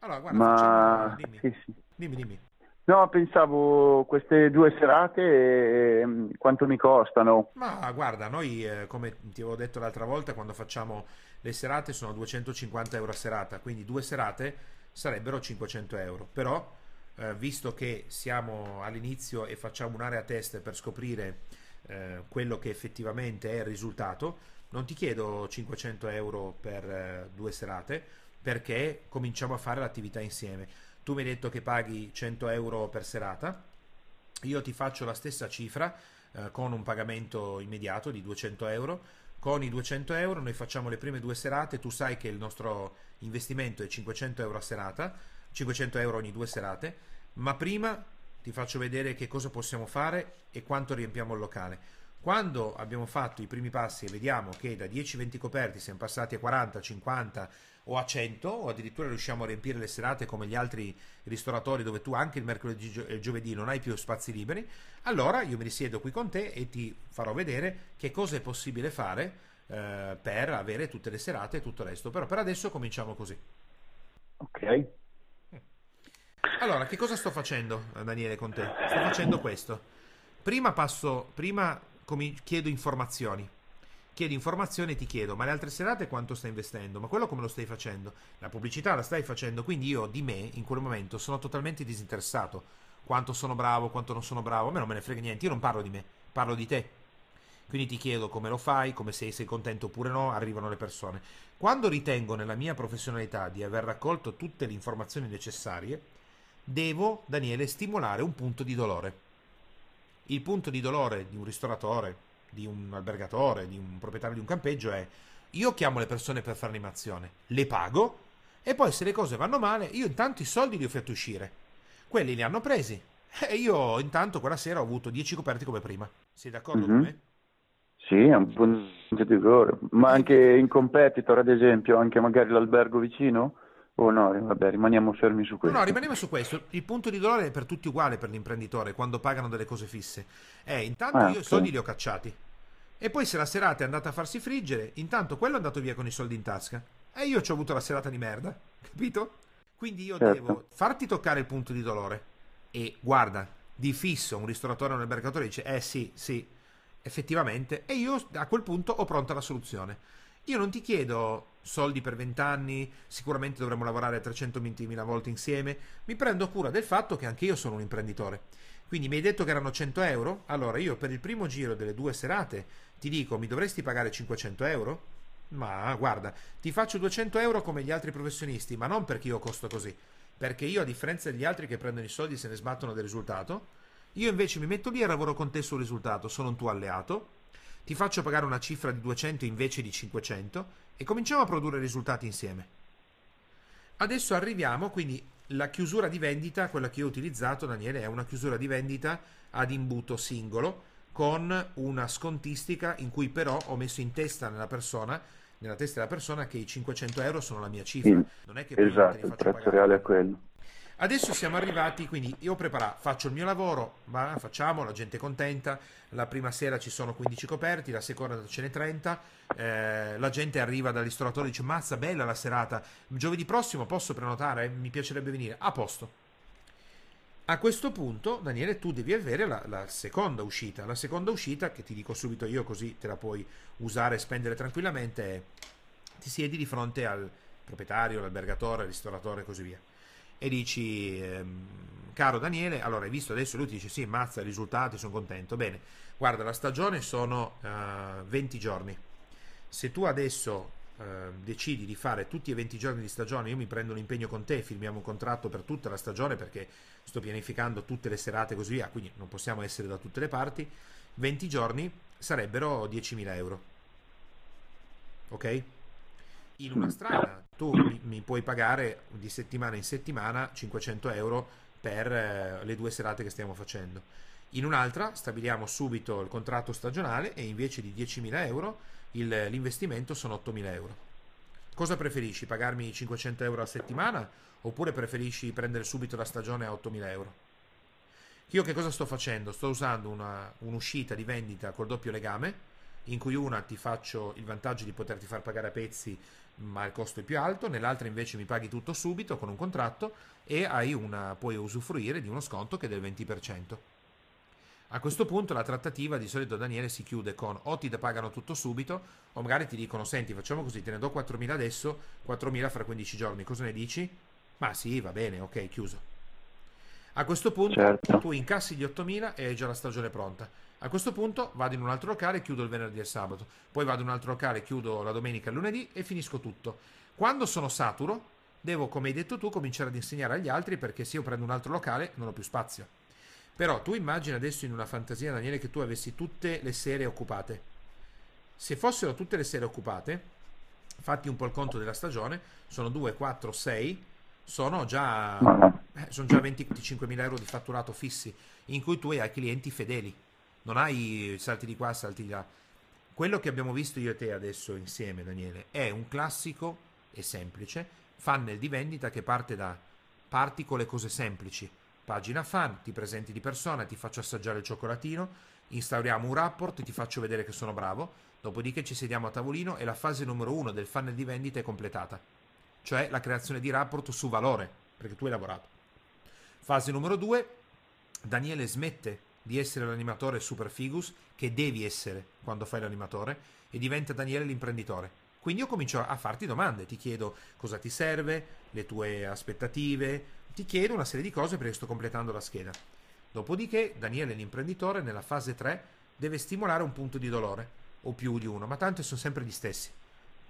Allora, guarda, Ma... facciamo... dimmi. Sì, sì. dimmi, dimmi. No, pensavo queste due serate eh, quanto mi costano. Ma guarda, noi eh, come ti avevo detto l'altra volta, quando facciamo le serate sono 250 euro a serata, quindi due serate sarebbero 500 euro. Però eh, visto che siamo all'inizio e facciamo un'area test per scoprire eh, quello che effettivamente è il risultato, non ti chiedo 500 euro per eh, due serate perché cominciamo a fare l'attività insieme. Tu mi hai detto che paghi 100 euro per serata, io ti faccio la stessa cifra eh, con un pagamento immediato di 200 euro. Con i 200 euro noi facciamo le prime due serate, tu sai che il nostro investimento è 500 euro a serata, 500 euro ogni due serate, ma prima ti faccio vedere che cosa possiamo fare e quanto riempiamo il locale. Quando abbiamo fatto i primi passi e vediamo che da 10-20 coperti siamo passati a 40, 50 o a 100 o addirittura riusciamo a riempire le serate come gli altri ristoratori dove tu anche il mercoledì e il giovedì non hai più spazi liberi, allora io mi risiedo qui con te e ti farò vedere che cosa è possibile fare eh, per avere tutte le serate e tutto il resto. Però per adesso cominciamo così. Ok. Allora, che cosa sto facendo, Daniele, con te? Sto facendo questo. Prima passo, prima com- chiedo informazioni. Chiedo informazioni e ti chiedo, ma le altre serate quanto stai investendo? Ma quello come lo stai facendo? La pubblicità la stai facendo, quindi io di me in quel momento sono totalmente disinteressato. Quanto sono bravo, quanto non sono bravo, a me non me ne frega niente, io non parlo di me, parlo di te. Quindi ti chiedo come lo fai, come sei, sei contento oppure no, arrivano le persone. Quando ritengo nella mia professionalità di aver raccolto tutte le informazioni necessarie, devo, Daniele, stimolare un punto di dolore. Il punto di dolore di un ristoratore, di un albergatore, di un proprietario di un campeggio è io chiamo le persone per fare animazione, le pago e poi se le cose vanno male io intanto i soldi li ho fatti uscire. Quelli li hanno presi e io intanto quella sera ho avuto 10 coperti come prima. Sei d'accordo mm-hmm. con me? Sì, è un punto di dolore. Ma anche in competitor, ad esempio, anche magari l'albergo vicino? Oh no, vabbè, rimaniamo fermi su questo. No, rimaniamo su questo. Il punto di dolore è per tutti uguale per l'imprenditore quando pagano delle cose fisse. Eh, intanto ah, io i soldi li ho cacciati. E poi se la serata è andata a farsi friggere, intanto quello è andato via con i soldi in tasca. E io ci ho avuto la serata di merda, capito? Quindi io certo. devo farti toccare il punto di dolore. E guarda, di fisso un ristoratore o un albergatore dice, eh sì, sì, effettivamente. E io a quel punto ho pronta la soluzione. Io non ti chiedo soldi per 20 anni, sicuramente dovremmo lavorare 320.000 volte insieme, mi prendo cura del fatto che anche io sono un imprenditore. Quindi mi hai detto che erano 100 euro? Allora io per il primo giro delle due serate ti dico mi dovresti pagare 500 euro? Ma guarda, ti faccio 200 euro come gli altri professionisti, ma non perché io costo così, perché io a differenza degli altri che prendono i soldi e se ne sbattono del risultato, io invece mi metto lì e lavoro con te sul risultato, sono un tuo alleato, ti faccio pagare una cifra di 200 invece di 500 e cominciamo a produrre risultati insieme. Adesso arriviamo, quindi la chiusura di vendita, quella che io ho utilizzato, Daniele, è una chiusura di vendita ad imbuto singolo con una scontistica in cui però ho messo in testa nella persona nella testa della persona che i 500 euro sono la mia cifra. Non è che esatto, il prezzo reale è quello. Adesso siamo arrivati, quindi io preparo, faccio il mio lavoro, ma facciamo, la gente è contenta, la prima sera ci sono 15 coperti, la seconda ce n'è 30, eh, la gente arriva dal ristoratore e dice mazza bella la serata, giovedì prossimo posso prenotare? Mi piacerebbe venire, a posto. A questo punto, Daniele, tu devi avere la, la, seconda uscita. La seconda uscita, che ti dico subito io così te la puoi usare e spendere tranquillamente, è ti siedi di fronte al proprietario, l'albergatore, il ristoratore e così via e dici, ehm, caro Daniele, allora hai visto adesso, lui ti dice sì, mazza, risultati, sono contento, bene, guarda, la stagione sono uh, eh, 20 giorni, se tu adesso uh, decidi di fare tutti i 20 giorni di stagione, io mi prendo un impegno con te, firmiamo un contratto per tutta la stagione perché sto pianificando tutte le serate e così via, quindi non possiamo essere da tutte le parti, 20 giorni sarebbero 10.000 euro. Ok? In una strada tu mi, mi, puoi pagare di settimana in settimana 500 euro per eh, le due serate che stiamo facendo. In un'altra stabiliamo subito il contratto stagionale e invece di 10.000 euro il, l'investimento sono 8.000 euro. Cosa preferisci? Pagarmi 500 euro a settimana oppure preferisci prendere subito la stagione a 8.000 euro? Io che cosa sto facendo? Sto usando una, un'uscita di vendita col doppio legame in cui una ti faccio il vantaggio di poterti far pagare a pezzi ma il costo è più alto, nell'altra invece mi paghi tutto subito con un contratto e una, puoi usufruire di uno sconto che è del 20%. A questo punto la trattativa di solito Daniele si chiude con o ti pagano tutto subito o magari ti dicono senti facciamo così te ne do 4.000 adesso, 4.000 fra 15 giorni, cosa ne dici? Ma sì, va bene, ok, chiuso. A questo punto certo. tu incassi gli 8.000 e hai già la stagione pronta A questo punto vado in un altro locale, chiudo il venerdì e il sabato, poi vado in un altro locale, chiudo la domenica e il lunedì e finisco tutto. Quando sono saturo, devo, come hai detto tu, cominciare ad insegnare agli altri perché se io prendo un altro locale non ho più spazio. Però tu immagina adesso in una fantasia, Daniele, che tu avessi tutte le sere occupate. Se fossero tutte le sere occupate, fatti un po' il conto della stagione, sono 2, 4, 6, sono già, eh, sono già 25 mila euro di fatturato fissi, in cui tu hai clienti fedeli non hai salti di qua, salti di là. Quello che abbiamo visto io e te adesso insieme, Daniele, è un classico e semplice funnel di vendita che parte da parti con le cose semplici. Pagina fan, ti presenti di persona, ti faccio assaggiare il cioccolatino, instauriamo un rapport, ti faccio vedere che sono bravo, dopodiché ci sediamo a tavolino e la fase numero uno del funnel di vendita è completata, cioè la creazione di rapport su valore, perché tu hai lavorato. Fase numero due, Daniele smette di essere l'animatore super figus che devi essere quando fai l'animatore e diventa Daniele l'imprenditore. Quindi io comincio a farti domande, ti chiedo cosa ti serve, le tue aspettative, ti chiedo una serie di cose perché sto completando la scheda. Dopodiché Daniele l'imprenditore nella fase 3 deve stimolare un punto di dolore o più di uno, ma tanto sono sempre gli stessi.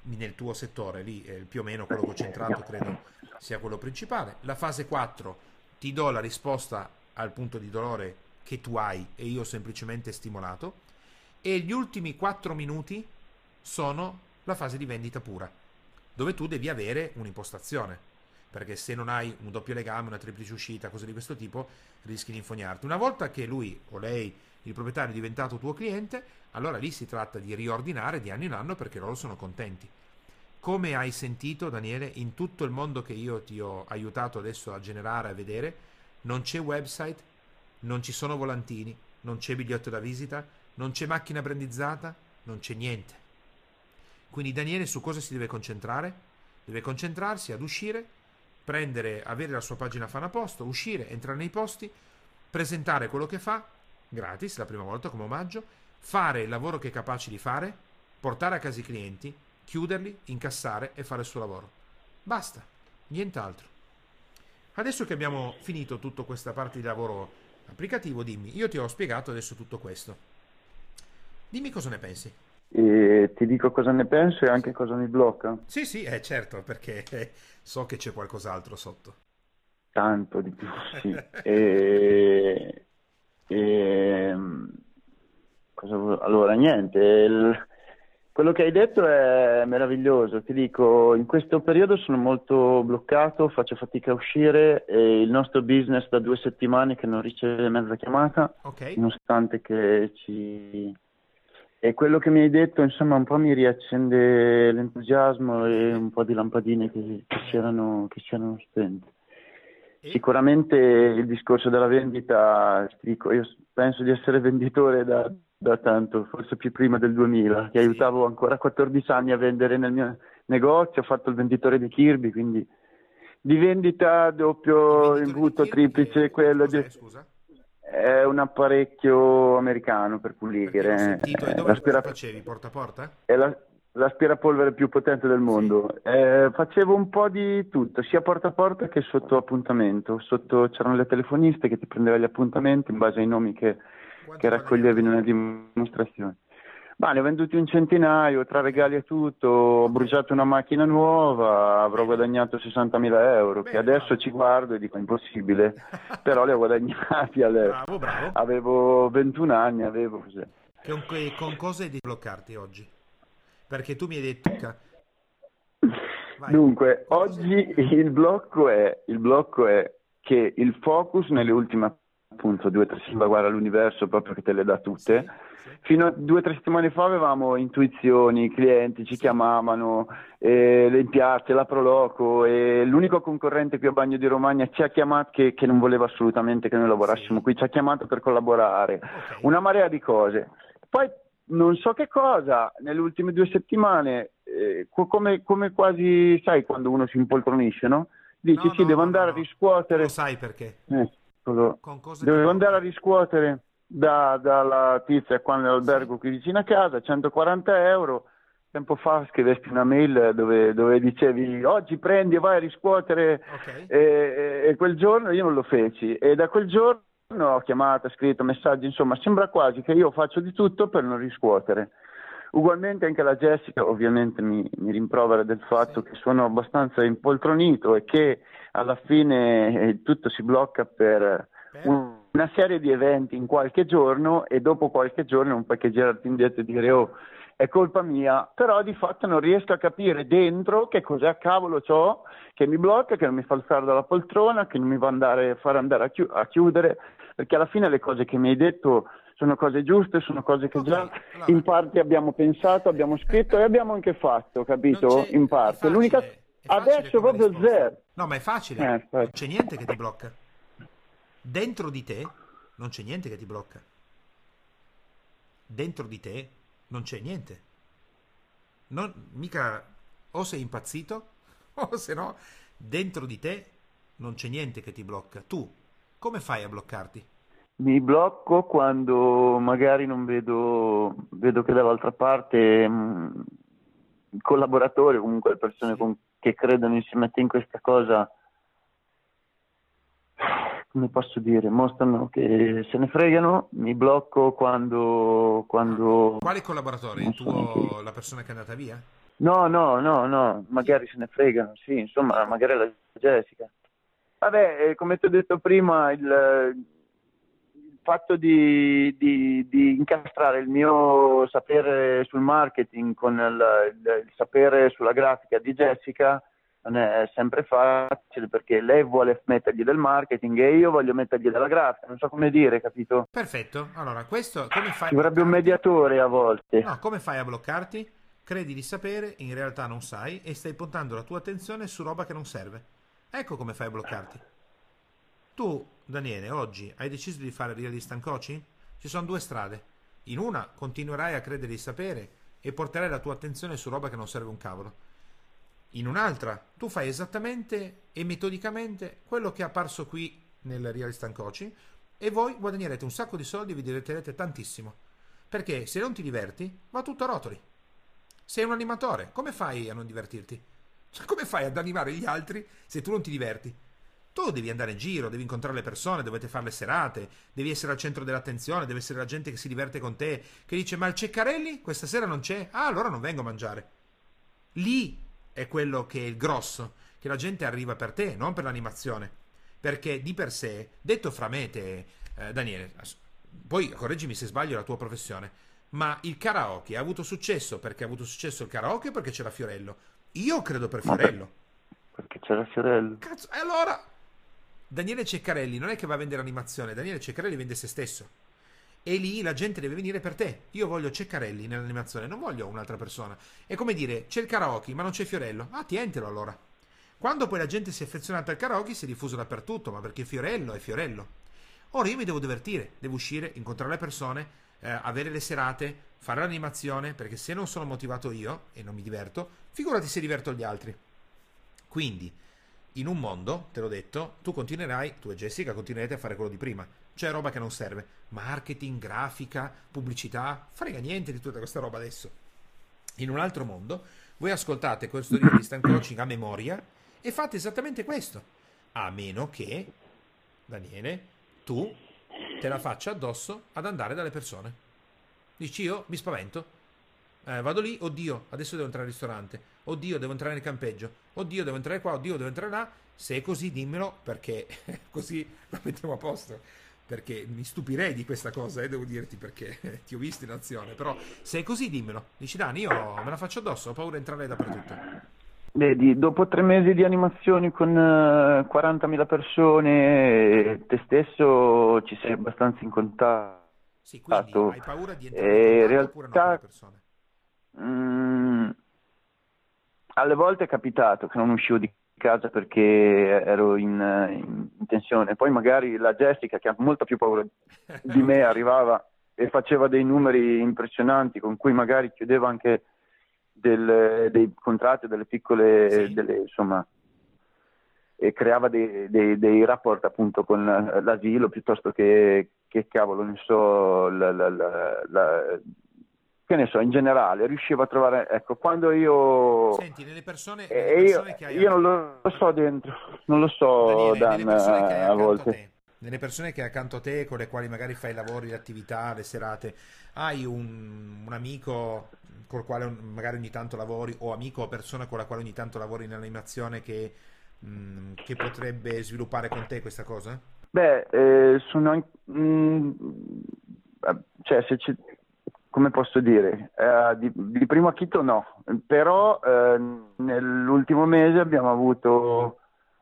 Nel tuo settore, lì è più o meno quello concentrato, credo sia quello principale. La fase 4 ti do la risposta al punto di dolore che tu hai e io ho semplicemente stimolato e gli ultimi 4 minuti sono la fase di vendita pura dove tu devi avere un'impostazione perché se non hai un doppio legame, una triplice uscita, cose di questo tipo, rischi di infognarti. Una volta che lui o lei, il proprietario, è diventato tuo cliente, allora lì si tratta di riordinare di anno in anno perché loro sono contenti. Come hai sentito, Daniele, in tutto il mondo che io ti ho aiutato adesso a generare, a vedere, non c'è website non ci sono volantini, non c'è biglietto da visita, non c'è macchina brandizzata, non c'è niente. Quindi Daniele su cosa si deve concentrare? Deve concentrarsi ad uscire, prendere, avere la sua pagina fan a posto, uscire, entrare nei posti, presentare quello che fa, gratis, la prima volta come omaggio, fare il lavoro che è capace di fare, portare a casa i clienti, chiuderli, incassare e fare il suo lavoro. Basta, nient'altro. Adesso che abbiamo finito tutta questa parte di lavoro applicativo, dimmi, io ti ho spiegato adesso tutto questo. Dimmi cosa ne pensi. E ti dico cosa ne penso e anche cosa mi blocca. Sì, sì, eh, certo, perché so che c'è qualcos'altro sotto. Tanto di più, sì. e, e, cosa, allora, niente, il, quello che hai detto è meraviglioso, ti dico, in questo periodo sono molto bloccato, faccio fatica a uscire e il nostro business da due settimane che non riceve mezza chiamata, okay. nonostante che ci... E quello che mi hai detto, insomma, un po' mi riaccende l'entusiasmo e un po' di lampadine che, che, si, erano, che si erano spente. Sicuramente il discorso della vendita, ti dico, io penso di essere venditore da da tanto, forse più prima del 2000, che aiutavo ancora a 14 anni a vendere nel mio negozio, ho fatto il venditore di Kirby, quindi di vendita doppio imbuto triplice, quello di... Scusa? È un apparecchio americano per pulire. Sentito, e dove l'aspira... facevi? Porta a porta? È la... l'aspirapolvere più potente del mondo. Sì. Eh, facevo un po' di tutto, sia porta a porta che sotto appuntamento. Sotto c'erano le telefoniste che ti prendevano gli appuntamenti in base ai nomi che che raccoglievi in una dimostrazione. Ma ne ho venduti un centinaio, tra regali e tutto, ho bruciato una macchina nuova, avrò guadagnato 60.000 euro, Beh, che adesso bravo. ci guardo e dico impossibile, però li ho guadagnati adesso. Bravo, bravo. Avevo 21 anni, avevo così. Con, con cosa di bloccarti oggi? Perché tu mi hai detto... Vai. Dunque, oggi il blocco, è, il blocco è che il focus nelle ultime appunto due o tre salvaguarda all'universo proprio che te le dà tutte. Sì, sì. Fino a due o tre settimane fa avevamo intuizioni, i clienti ci chiamavano, eh, le piazze, la Proloco e l'unico concorrente qui a Bagno di Romagna ci ha chiamato che, che non voleva assolutamente che noi lavorassimo sì. qui, ci ha chiamato per collaborare, okay. una marea di cose. Poi non so che cosa, nelle ultime due settimane, eh, come, come, quasi sai quando uno si impoltronisce, no? Dici no, sì, no, devo no, andare a riscuotere. Lo sai perché? Eh Dovevo andare a riscuotere da, dalla tizia qua nell'albergo qui vicino a casa 140 euro. Tempo fa scrivesti una mail dove, dove dicevi oggi prendi e vai a riscuotere okay. e, e, e, quel giorno io non lo feci e da quel giorno ho chiamato, scritto messaggi, insomma sembra quasi che io faccio di tutto per non riscuotere. Ugualmente anche la Jessica ovviamente mi, mi rimprovera del fatto sì. che sono abbastanza impoltronito e che alla fine eh, tutto si blocca per. Un, una serie di eventi in qualche giorno e dopo qualche giorno non puoi che girarti indietro e dire oh è colpa mia, però di fatto non riesco a capire dentro che cos'è cavolo ciò che mi blocca, che non mi fa alzare dalla poltrona, che non mi va andare, far andare a, chi- a chiudere, perché alla fine le cose che mi hai detto sono cose giuste, sono cose che okay, già allora, in parte abbiamo pensato, abbiamo scritto e abbiamo anche fatto, capito? In parte. L'unica... Adesso proprio risposta. zero. No, ma è facile, eh, non c'è niente che ti blocca. Dentro di te non c'è niente che ti blocca. Dentro di te non c'è niente. Non, mica o sei impazzito o se no dentro di te non c'è niente che ti blocca. Tu come fai a bloccarti? Mi blocco quando magari non vedo, vedo che dall'altra parte mh, mm, i collaboratori, comunque le persone sì. con, che credono insieme a te in questa cosa come posso dire, mostrano che se ne fregano, mi blocco quando... quando... Quale collaboratore? Il tuo, la persona che è andata via? No, no, no, no, magari se ne fregano, sì, insomma, magari la Jessica. Vabbè, eh, come ti ho detto prima, il, il fatto di, di, di, incastrare il mio sapere sul marketing con il, il, sapere sulla grafica di Jessica non è sempre facile perché lei vuole mettergli del marketing e io voglio mettergli della grafica, non so come dire, capito? Perfetto, allora questo come fai? Ci vorrebbe un mediatore a volte. No, come fai a bloccarti? Credi di sapere, in realtà non sai e stai puntando la tua attenzione su roba che non serve. Ecco come fai a bloccarti. Tu, Daniele, oggi hai deciso di fare realista coaching? Ci sono due strade. In una continuerai a credere di sapere e porterai la tua attenzione su roba che non serve un cavolo in un'altra tu fai esattamente e metodicamente quello che è apparso qui nel Real Instant Coaching e voi guadagnerete un sacco di soldi e vi divertirete tantissimo. Perché se non ti diverti, va tutto a rotoli. Sei un animatore, come fai a non divertirti? Cioè, come fai ad animare gli altri se tu non ti diverti? Tu devi andare in giro, devi incontrare le persone, dovete fare le serate, devi essere al centro dell'attenzione, deve essere la gente che si diverte con te, che dice ma il Ceccarelli questa sera non c'è? Ah, allora non vengo a mangiare. Lì è quello che è il grosso, che la gente arriva per te, non per l'animazione. Perché di per sé, detto fra me te, eh, Daniele, poi correggimi se sbaglio la tua professione, ma il karaoke ha avuto successo perché ha avuto successo il karaoke o perché c'era Fiorello? Io credo per Fiorello. Perché c'era Fiorello. Cazzo, e allora... Daniele Ceccarelli non è che va a vendere animazione, Daniele Ceccarelli vende se stesso. E lì la gente deve venire per te. Io voglio Ceccarelli nell'animazione, non voglio un'altra persona. È come dire, c'è il karaoke, ma non c'è Fiorello. Ah, tientelo allora. Quando poi la gente si è affezionata al karaoke si è diffuso dappertutto, ma perché Fiorello è Fiorello. Ora io mi devo divertire, devo uscire, incontrare le persone, eh, avere le serate, fare l'animazione, perché se non sono motivato io e non mi diverto, figurati se diverto gli altri. Quindi, in un mondo, te l'ho detto, tu continuerai, tu e Jessica continuerete a fare quello di prima cioè roba che non serve. Marketing, grafica, pubblicità, frega niente di tutta questa roba adesso. In un altro mondo, voi ascoltate questo di stand coaching a memoria e fate esattamente questo. A meno che, Daniele, tu te la faccia addosso ad andare dalle persone. Dici io mi spavento. Eh, vado lì, oddio, adesso devo entrare al ristorante. Oddio, devo entrare nel campeggio. Oddio, devo entrare qua, oddio, devo entrare là. Se è così, dimmelo perché così lo mettiamo a posto perché mi stupirei di questa cosa, eh, devo dirti, perché ti ho visto in azione, però se è così dimmelo, dici Dani, io me la faccio addosso, ho paura di entrare dappertutto. Vedi, dopo tre mesi di animazioni con uh, eh, 40.000 persone, te stesso ci sei abbastanza in contatto. Sì, quindi hai paura di entrare eh, in realtà, oppure no con le persone? Mh, mm, alle volte è capitato che non uscivo di casa perché ero in, in, tensione. Poi magari la Jessica, che ha molta più paura di me, arrivava e faceva dei numeri impressionanti con cui magari chiudeva anche del, dei contratti, delle piccole, sì. delle, insomma, e creava dei, dei, dei rapport appunto con l'asilo piuttosto che, che cavolo, ne so, la, la, la, che ne so, in generale, riuscivo a trovare, ecco, quando io... Senti, nelle persone, nelle persone io, io non lo, so dentro, non lo so, Daniele, Dan, a volte. A nelle persone che accanto a te, con le quali magari fai lavori, le attività, le serate, hai un, un amico col quale magari ogni tanto lavori, o amico o persona con la quale ogni tanto lavori nell'animazione che, mh, mm, che potrebbe sviluppare con te questa cosa? Beh, eh, sono mh, mm, cioè se ci, come posso dire, eh, di, di, primo acchito no, però eh, nell'ultimo mese abbiamo avuto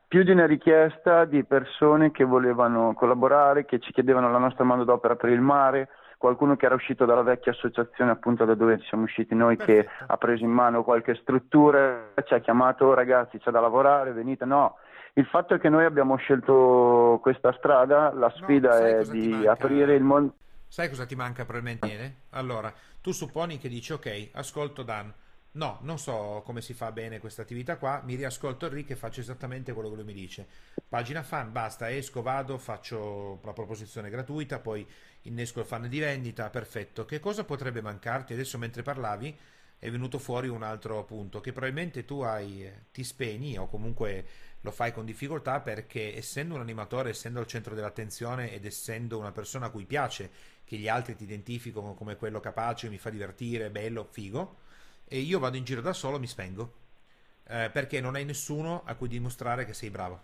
più di una richiesta di persone che volevano collaborare, che ci chiedevano la nostra mano d'opera per il mare, qualcuno che era uscito dalla vecchia associazione appunto da dove siamo usciti noi Perfetto. che ha preso in mano qualche struttura, ci ha chiamato oh, ragazzi c'è da lavorare, venite, no. Il fatto è che noi abbiamo scelto questa strada, la sfida no, è di aprire il mondo Sai cosa ti manca probabilmente? Allora, tu supponi che dici ok, ascolto Dan. No, non so come si fa bene questa attività qua, mi riascolto Rick e faccio esattamente quello che lui mi dice. Pagina fan, basta, esco, vado, faccio la proposizione gratuita, poi innesco il fan di vendita, perfetto. Che cosa potrebbe mancarti? Adesso mentre parlavi è venuto fuori un altro punto, che probabilmente tu hai, ti spegni o comunque lo fai con difficoltà perché essendo un animatore, essendo al centro dell'attenzione ed essendo una persona a cui piace che gli altri ti identificano come quello capace, mi fa divertire, bello, figo, e io vado in giro da solo, mi spengo, eh, perché non hai nessuno a cui dimostrare che sei bravo.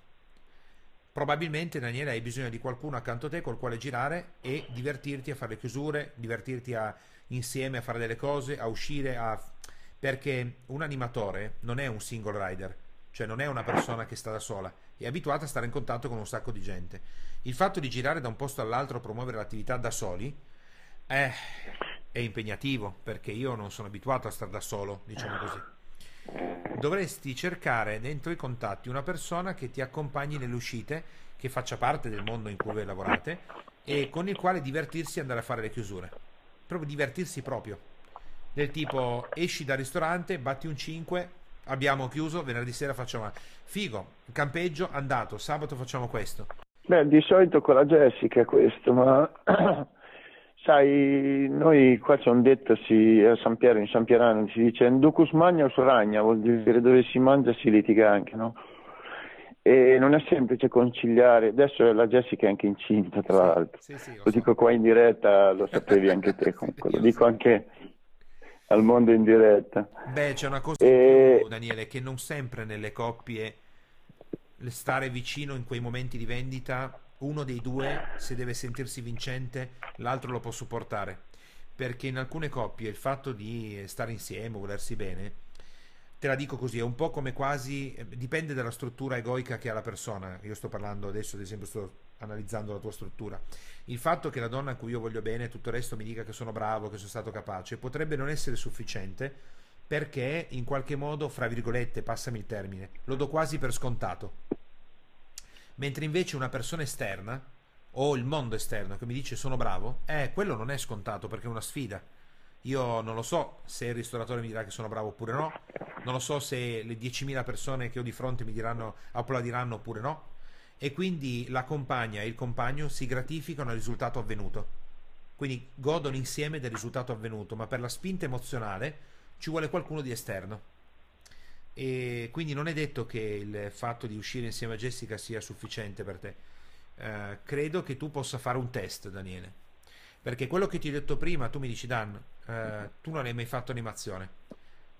Probabilmente, Daniele, hai bisogno di qualcuno accanto a te col quale girare e divertirti a fare le chiusure, divertirti a, insieme a fare delle cose, a uscire, a... perché un animatore non è un single rider, cioè non è una persona che sta da sola, è abituata a stare in contatto con un sacco di gente il fatto di girare da un posto all'altro a promuovere l'attività da soli è, è impegnativo perché io non sono abituato a stare da solo, diciamo così. Dovresti cercare dentro i contatti una persona che ti accompagni nelle uscite, che faccia parte del mondo in cui voi lavorate e con il quale divertirsi e andare a fare le chiusure. Proprio divertirsi proprio. Del tipo esci dal ristorante, batti un 5, abbiamo chiuso, venerdì sera facciamo figo, campeggio, andato, sabato facciamo questo. Beh, di solito con la Jessica è questo, ma sai, noi qua c'è un detto si, a San Piero, in San Pierano, si dice Inducus magna o ragna, vuol dire dove si mangia si litiga anche, no? E non è semplice conciliare, adesso la Jessica è anche incinta tra sì, l'altro, sì, sì, lo so. dico qua in diretta, lo sapevi anche te comunque, lo dico anche al mondo in diretta. Beh, c'è una cosa e... più, Daniele, che non sempre nelle coppie stare vicino in quei momenti di vendita, uno dei due, se deve sentirsi vincente, l'altro lo può supportare. Perché in alcune coppie il fatto di stare insieme, volersi bene, te la dico così, è un po' come quasi, dipende dalla struttura egoica che ha la persona. Io sto parlando adesso, ad esempio, sto analizzando la tua struttura. Il fatto che la donna a cui io voglio bene e tutto il resto mi dica che sono bravo, che sono stato capace, potrebbe non essere sufficiente perché in qualche modo, fra virgolette, passami il termine, lo do quasi per scontato. Mentre invece una persona esterna o il mondo esterno che mi dice sono bravo, eh, quello non è scontato perché è una sfida. Io non lo so se il ristoratore mi dirà che sono bravo oppure no, non lo so se le 10.000 persone che ho di fronte mi diranno applaudiranno oppure no, e quindi la compagna e il compagno si gratificano al risultato avvenuto. Quindi godono insieme del risultato avvenuto, ma per la spinta emozionale ci vuole qualcuno di esterno. E quindi non è detto che il fatto di uscire insieme a Jessica sia sufficiente per te. Uh, credo che tu possa fare un test, Daniele. Perché quello che ti ho detto prima, tu mi dici, Dan, uh, tu non hai mai fatto animazione.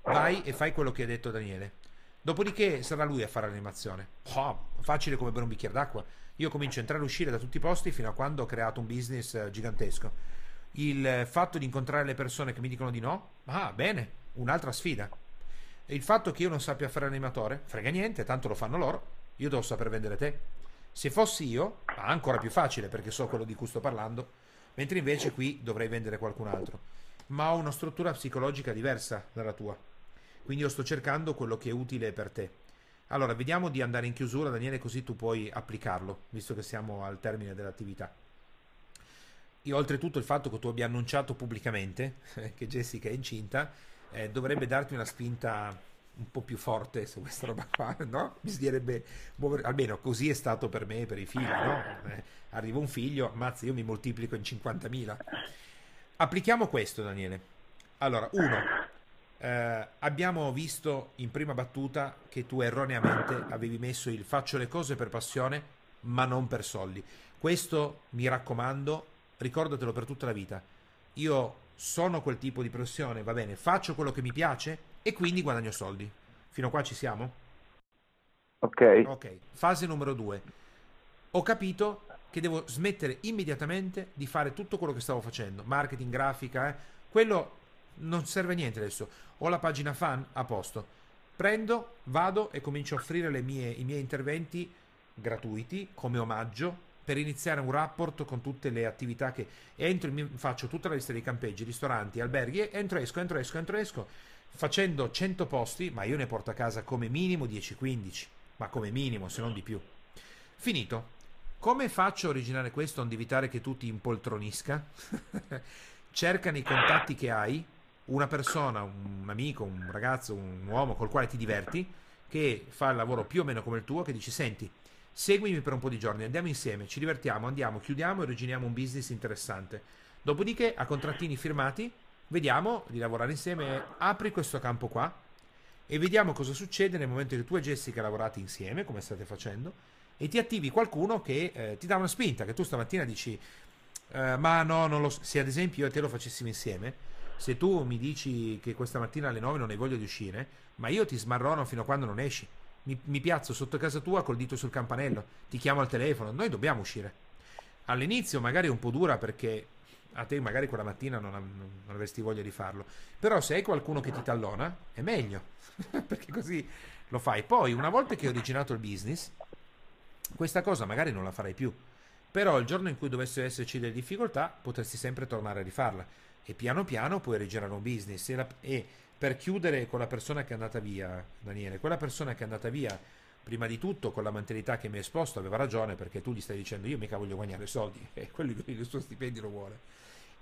Vai e fai quello che ha detto Daniele. Dopodiché sarà lui a fare l'animazione. Oh, facile come bere un bicchiere d'acqua. Io comincio a entrare e uscire da tutti i posti fino a quando ho creato un business uh, gigantesco il fatto di incontrare le persone che mi dicono di no, ah, bene, un'altra sfida. Il fatto che io non sappia fare animatore, frega niente, tanto lo fanno loro, io devo saper vendere te. Se fossi io, ancora più facile perché so quello di cui sto parlando, mentre invece qui dovrei vendere qualcun altro. Ma ho una struttura psicologica diversa dalla tua. Quindi io sto cercando quello che è utile per te. Allora, vediamo di andare in chiusura, Daniele, così tu puoi applicarlo, visto che siamo al termine dell'attività. E oltretutto il fatto che tu abbia annunciato pubblicamente che Jessica è incinta eh, dovrebbe darti una spinta un po' più forte su questa roba qua, no? Bisognerebbe muovere, almeno così è stato per me e per i figli, no? Eh, arriva un figlio, ammazza, io mi moltiplico in 50.000. Applichiamo questo, Daniele. Allora, uno, eh, abbiamo visto in prima battuta che tu erroneamente avevi messo il faccio le cose per passione ma non per soldi. Questo mi raccomando, ricordatelo per tutta la vita. Io sono quel tipo di professione, va bene, faccio quello che mi piace e quindi guadagno soldi. Fino a qua ci siamo? Ok. Ok, fase numero due. Ho capito che devo smettere immediatamente di fare tutto quello che stavo facendo, marketing, grafica, eh. quello non serve a niente adesso. Ho la pagina fan a posto. Prendo, vado e comincio a offrire mie, i miei interventi gratuiti come omaggio per iniziare un rapport con tutte le attività che entro, faccio tutta la lista dei campeggi, ristoranti, alberghi, entro, esco, entro, esco, entro, esco, facendo 100 posti, ma io ne porto a casa come minimo 10-15, ma come minimo, se non di più. Finito. Come faccio a originare questo onde evitare che tu ti impoltronisca? Cercano i contatti che hai, una persona, un amico, un ragazzo, un uomo col quale ti diverti, che fa il lavoro più o meno come il tuo, che dici senti, seguimi per un po' di giorni, andiamo insieme, ci divertiamo, andiamo, chiudiamo e originiamo un business interessante. Dopodiché, a contrattini firmati, vediamo di lavorare insieme, apri questo campo qua e vediamo cosa succede nel momento che tu e Jessica lavorate insieme, come state facendo, e ti attivi qualcuno che eh, ti dà una spinta, che tu stamattina dici, eh, ma no, non lo so, se ad esempio io e te lo facessimo insieme, se tu mi dici che questa mattina alle 9 non hai voglia di uscire, ma io ti smarrono fino a quando non esci, mi, mi piazzo sotto casa tua col dito sul campanello, ti chiamo al telefono, noi dobbiamo uscire. All'inizio magari è un po' dura perché a te magari quella mattina non, non, avresti voglia di farlo, però se hai qualcuno che ti tallona è meglio, perché così lo fai. Poi una volta che hai originato il business, questa cosa magari non la farai più, però il giorno in cui dovessero esserci delle difficoltà potresti sempre tornare a rifarla. E piano piano puoi originare un business. E, la, e per chiudere con la persona che è andata via, Daniele, quella persona che è andata via prima di tutto con la mentalità che mi ha esposto aveva ragione perché tu gli stai dicendo io mica voglio guadagnare soldi. E quello il suo stipendio lo vuole.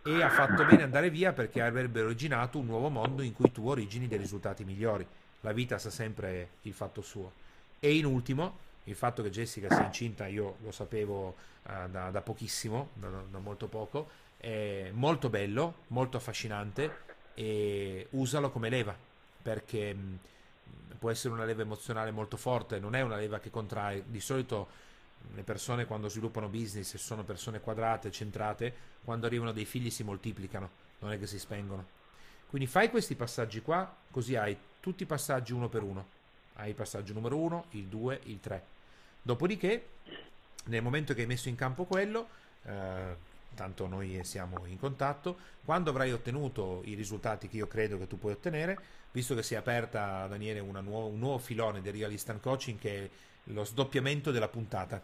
E ha fatto bene andare via perché avrebbe originato un nuovo mondo in cui tu origini dei risultati migliori. La vita sa sempre il fatto suo. E in ultimo il fatto che Jessica sia incinta io lo sapevo uh, da, da, pochissimo, da, da, molto poco, è molto bello, molto affascinante e usalo come leva perché mh, può essere una leva emozionale molto forte, non è una leva che contrae, di solito le persone quando sviluppano business sono persone quadrate, centrate, quando arrivano dei figli si moltiplicano, non è che si spengono. Quindi fai questi passaggi qua, così hai tutti i passaggi uno per uno. Hai il passaggio numero uno, il 2, il 3 Dopodiché, nel momento che hai messo in campo quello, eh, tanto noi siamo in contatto, quando avrai ottenuto i risultati che io credo che tu puoi ottenere, visto che si è aperta, Daniele, nuova, un nuovo filone del Real Instant Coaching che è lo sdoppiamento della puntata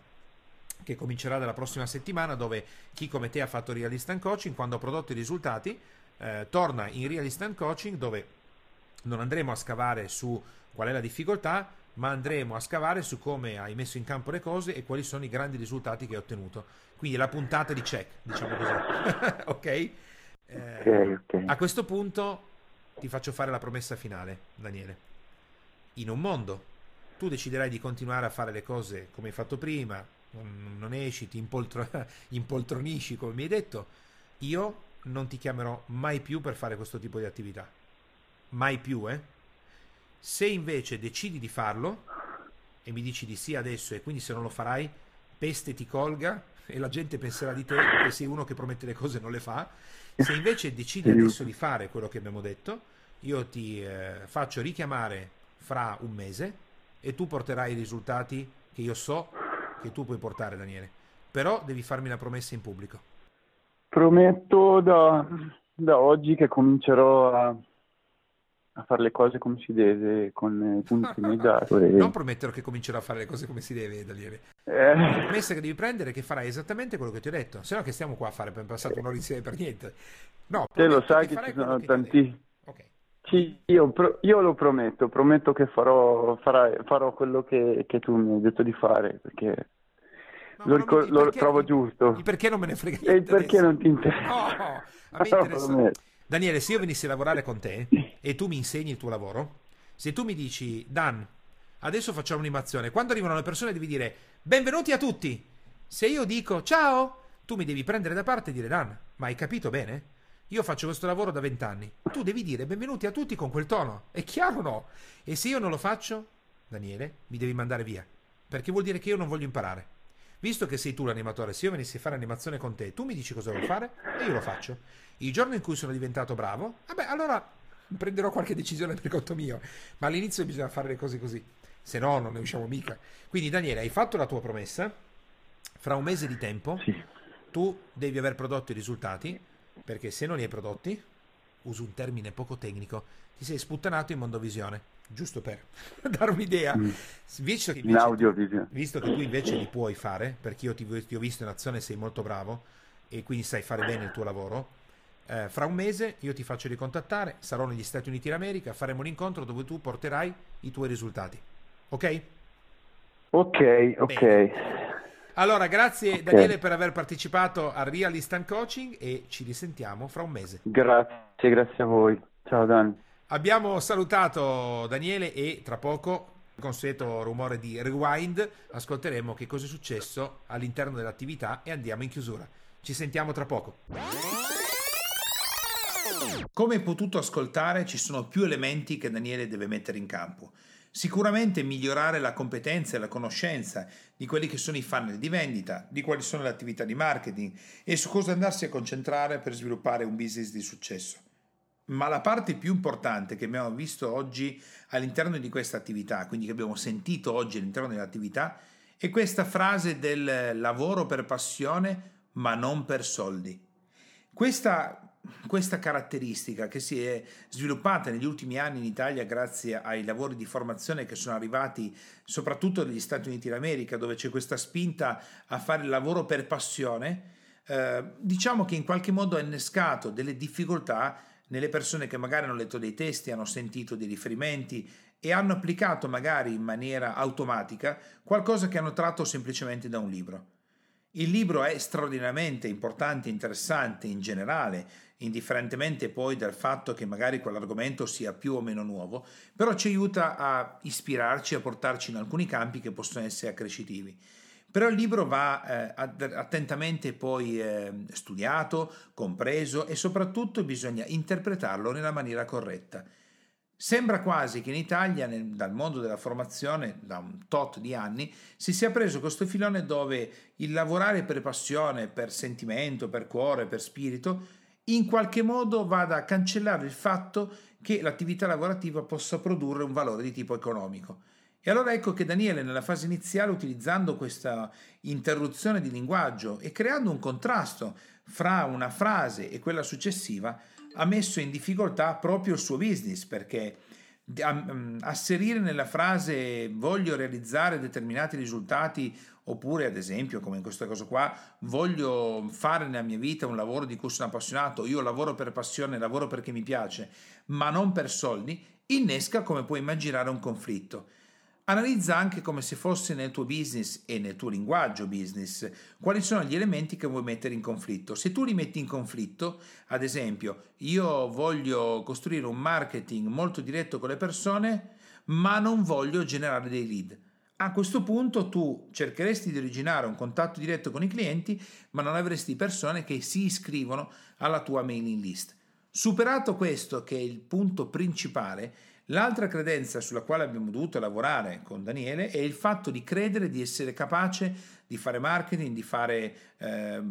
che comincerà dalla prossima settimana dove chi come te ha fatto Real Instant Coaching quando ha prodotto i risultati eh, torna in Real Instant Coaching dove non andremo a scavare su qual è la difficoltà ma andremo a scavare su come hai messo in campo le cose e quali sono i grandi risultati che hai ottenuto. Quindi la puntata di check, diciamo così. okay? Eh, ok? Okay. A questo punto ti faccio fare la promessa finale, Daniele. In un mondo tu deciderai di continuare a fare le cose come hai fatto prima, non esci, ti impoltro- impoltronisci come mi hai detto, io non ti chiamerò mai più per fare questo tipo di attività. Mai più, eh? Se invece decidi di farlo e mi dici di sì adesso e quindi se non lo farai, peste ti colga e la gente penserà di te che sei uno che promette le cose e non le fa. Se invece decidi adesso di fare quello che abbiamo detto, io ti eh, faccio richiamare fra un mese e tu porterai i risultati che io so che tu puoi portare, Daniele. Però devi farmi la promessa in pubblico. Prometto da, da oggi che comincerò a a fare le cose come si deve, con i punti mediato. E... Non prometterò che comincerò a fare le cose come si deve, Daniele. Eh... La promessa che devi prendere è che farai esattamente quello che ti ho detto, se no che stiamo qua a fare per passare un'ora insieme per niente. No, te lo sai che, che ci sono tanti... Okay. Sì, io, pro- io, lo prometto, prometto che farò, farai, farò quello che, che, tu mi hai detto di fare, perché lo, ricor- lo trovo giusto. perché non me ne frega niente? E perché non ti interessa? No, a me interessa. Daniele, se io venissi a lavorare con te e tu mi insegni il tuo lavoro, se tu mi dici, Dan, adesso facciamo un'animazione, quando arrivano le persone devi dire, benvenuti a tutti. Se io dico, ciao, tu mi devi prendere da parte e dire, Dan, ma hai capito bene? Io faccio questo lavoro da vent'anni. Tu devi dire benvenuti a tutti con quel tono. È chiaro o no? E se io non lo faccio, Daniele, mi devi mandare via. Perché vuol dire che io non voglio imparare. visto che sei tu l'animatore, se io venissi a fare animazione con te, tu mi dici cosa devo fare e io lo faccio. Il giorno in cui sono diventato bravo, vabbè, allora prenderò qualche decisione per conto mio, ma all'inizio bisogna fare le cose così, se no non ne usciamo mica. Quindi Daniele, hai fatto la tua promessa, fra un mese di tempo sì. tu devi aver prodotto i risultati, perché se non li hai prodotti, uso un termine poco tecnico, ti sei sputtanato in mondovisione giusto per dare un'idea, mm. visto, che invece, visto, che tu invece li puoi fare, perché io ti, ti, ho visto in azione, sei molto bravo e quindi sai fare bene il tuo lavoro, eh, fra un mese io ti faccio ricontattare, sarò negli Stati Uniti d'America, faremo un incontro dove tu porterai i tuoi risultati. Ok? Ok, ok. Bene. Allora, grazie okay. Daniele per aver partecipato al Real Instant Coaching e ci risentiamo fra un mese. Grazie, grazie a voi. Ciao Dan. Abbiamo salutato Daniele e tra poco, consueto rumore di rewind, ascolteremo che cosa è successo all'interno dell'attività e andiamo in chiusura. Ci sentiamo tra poco. Come hai potuto ascoltare, ci sono più elementi che Daniele deve mettere in campo. Sicuramente migliorare la competenza e la conoscenza di quelli che sono i funnel di vendita, di quali sono le attività di marketing e su cosa andarsi a concentrare per sviluppare un business di successo. Ma la parte più importante che abbiamo visto oggi all'interno di questa attività, quindi che abbiamo sentito oggi all'interno dell'attività, è questa frase del lavoro per passione ma non per soldi. Questa, questa caratteristica che si è sviluppata negli ultimi anni in Italia grazie ai lavori di formazione che sono arrivati soprattutto negli Stati Uniti d'America, dove c'è questa spinta a fare il lavoro per passione, eh, diciamo che in qualche modo ha innescato delle difficoltà nelle persone che magari hanno letto dei testi, hanno sentito dei riferimenti e hanno applicato magari in maniera automatica qualcosa che hanno tratto semplicemente da un libro. Il libro è straordinariamente importante interessante in generale, indifferentemente poi dal fatto che magari quell'argomento sia più o meno nuovo, però ci aiuta a ispirarci, a portarci in alcuni campi che possono essere accrescitivi. Però il libro va eh, attentamente poi eh, studiato, compreso e soprattutto bisogna interpretarlo nella maniera corretta. Sembra quasi che in Italia, nel, dal mondo della formazione, da un tot di anni, si sia preso questo filone dove il lavorare per passione, per sentimento, per cuore, per spirito, in qualche modo vada a cancellare il fatto che l'attività lavorativa possa produrre un valore di tipo economico. E allora ecco che Daniele nella fase iniziale, utilizzando questa interruzione di linguaggio e creando un contrasto fra una frase e quella successiva, ha messo in difficoltà proprio il suo business perché mm, asserire nella frase voglio realizzare determinati risultati oppure ad esempio come in questo caso qua voglio fare nella mia vita un lavoro di cui sono appassionato io lavoro per passione lavoro perché mi piace ma non per soldi innesca come puoi immaginare un conflitto Analizza anche come se fosse nel tuo business e nel tuo linguaggio business quali sono gli elementi che vuoi mettere in conflitto. Se tu li metti in conflitto, ad esempio, io voglio costruire un marketing molto diretto con le persone, ma non voglio generare dei lead. A questo punto tu cercheresti di originare un contatto diretto con i clienti, ma non avresti persone che si iscrivono alla tua mailing list. Superato questo, che è il punto principale, L'altra credenza sulla quale abbiamo dovuto lavorare con Daniele è il fatto di credere di essere capace di fare marketing, di fare eh,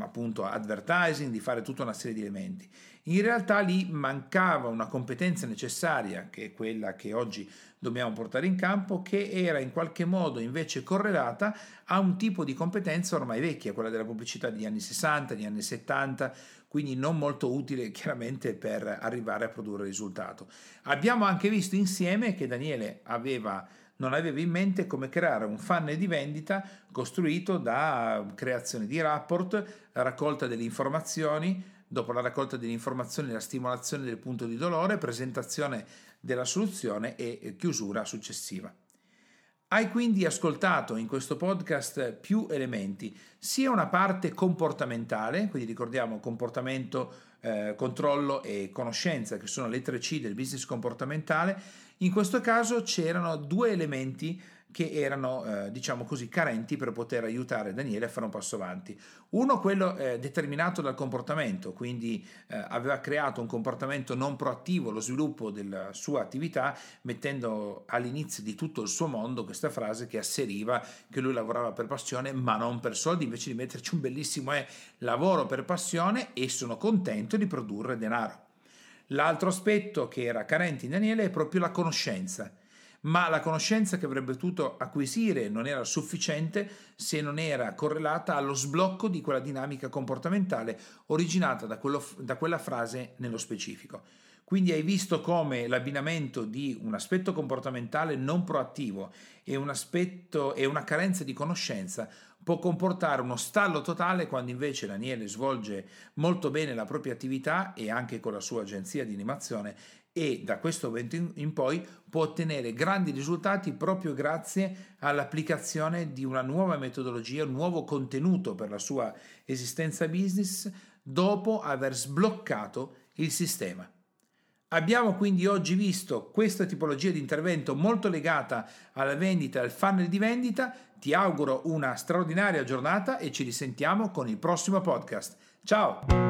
appunto advertising, di fare tutta una serie di elementi. In realtà lì mancava una competenza necessaria, che è quella che oggi dobbiamo portare in campo, che era in qualche modo invece correlata a un tipo di competenza ormai vecchia, quella della pubblicità degli anni 60, degli anni 70, quindi non molto utile chiaramente per arrivare a produrre risultato. Abbiamo anche visto insieme che Daniele aveva non aveva in mente come creare un funnel di vendita costruito da creazione di rapport, raccolta delle informazioni, dopo la raccolta delle informazioni la stimolazione del punto di dolore, presentazione della soluzione e chiusura successiva. Hai quindi ascoltato in questo podcast più elementi, sia una parte comportamentale, quindi ricordiamo comportamento, eh, controllo e conoscenza, che sono le tre C del business comportamentale. In questo caso c'erano due elementi che erano, eh, diciamo così, carenti per poter aiutare Daniele a fare un passo avanti. Uno, quello eh, determinato dal comportamento, quindi eh, aveva creato un comportamento non proattivo, lo sviluppo della sua attività, mettendo all'inizio di tutto il suo mondo questa frase che asseriva che lui lavorava per passione ma non per soldi, invece di metterci un bellissimo è lavoro per passione e sono contento di produrre denaro. L'altro aspetto che era carente in Daniele è proprio la conoscenza ma la conoscenza che avrebbe potuto acquisire non era sufficiente se non era correlata allo sblocco di quella dinamica comportamentale originata da, quello, da quella frase nello specifico. Quindi hai visto come l'abbinamento di un aspetto comportamentale non proattivo e un aspetto e una carenza di conoscenza può comportare uno stallo totale quando invece Daniele svolge molto bene la propria attività e anche con la sua agenzia di animazione e da questo momento in poi può ottenere grandi risultati proprio grazie all'applicazione di una nuova metodologia, un nuovo contenuto per la sua esistenza business dopo aver sbloccato il sistema. Abbiamo quindi oggi visto questa tipologia di intervento molto legata alla vendita al funnel di vendita. Ti auguro una straordinaria giornata e ci risentiamo con il prossimo podcast. Ciao!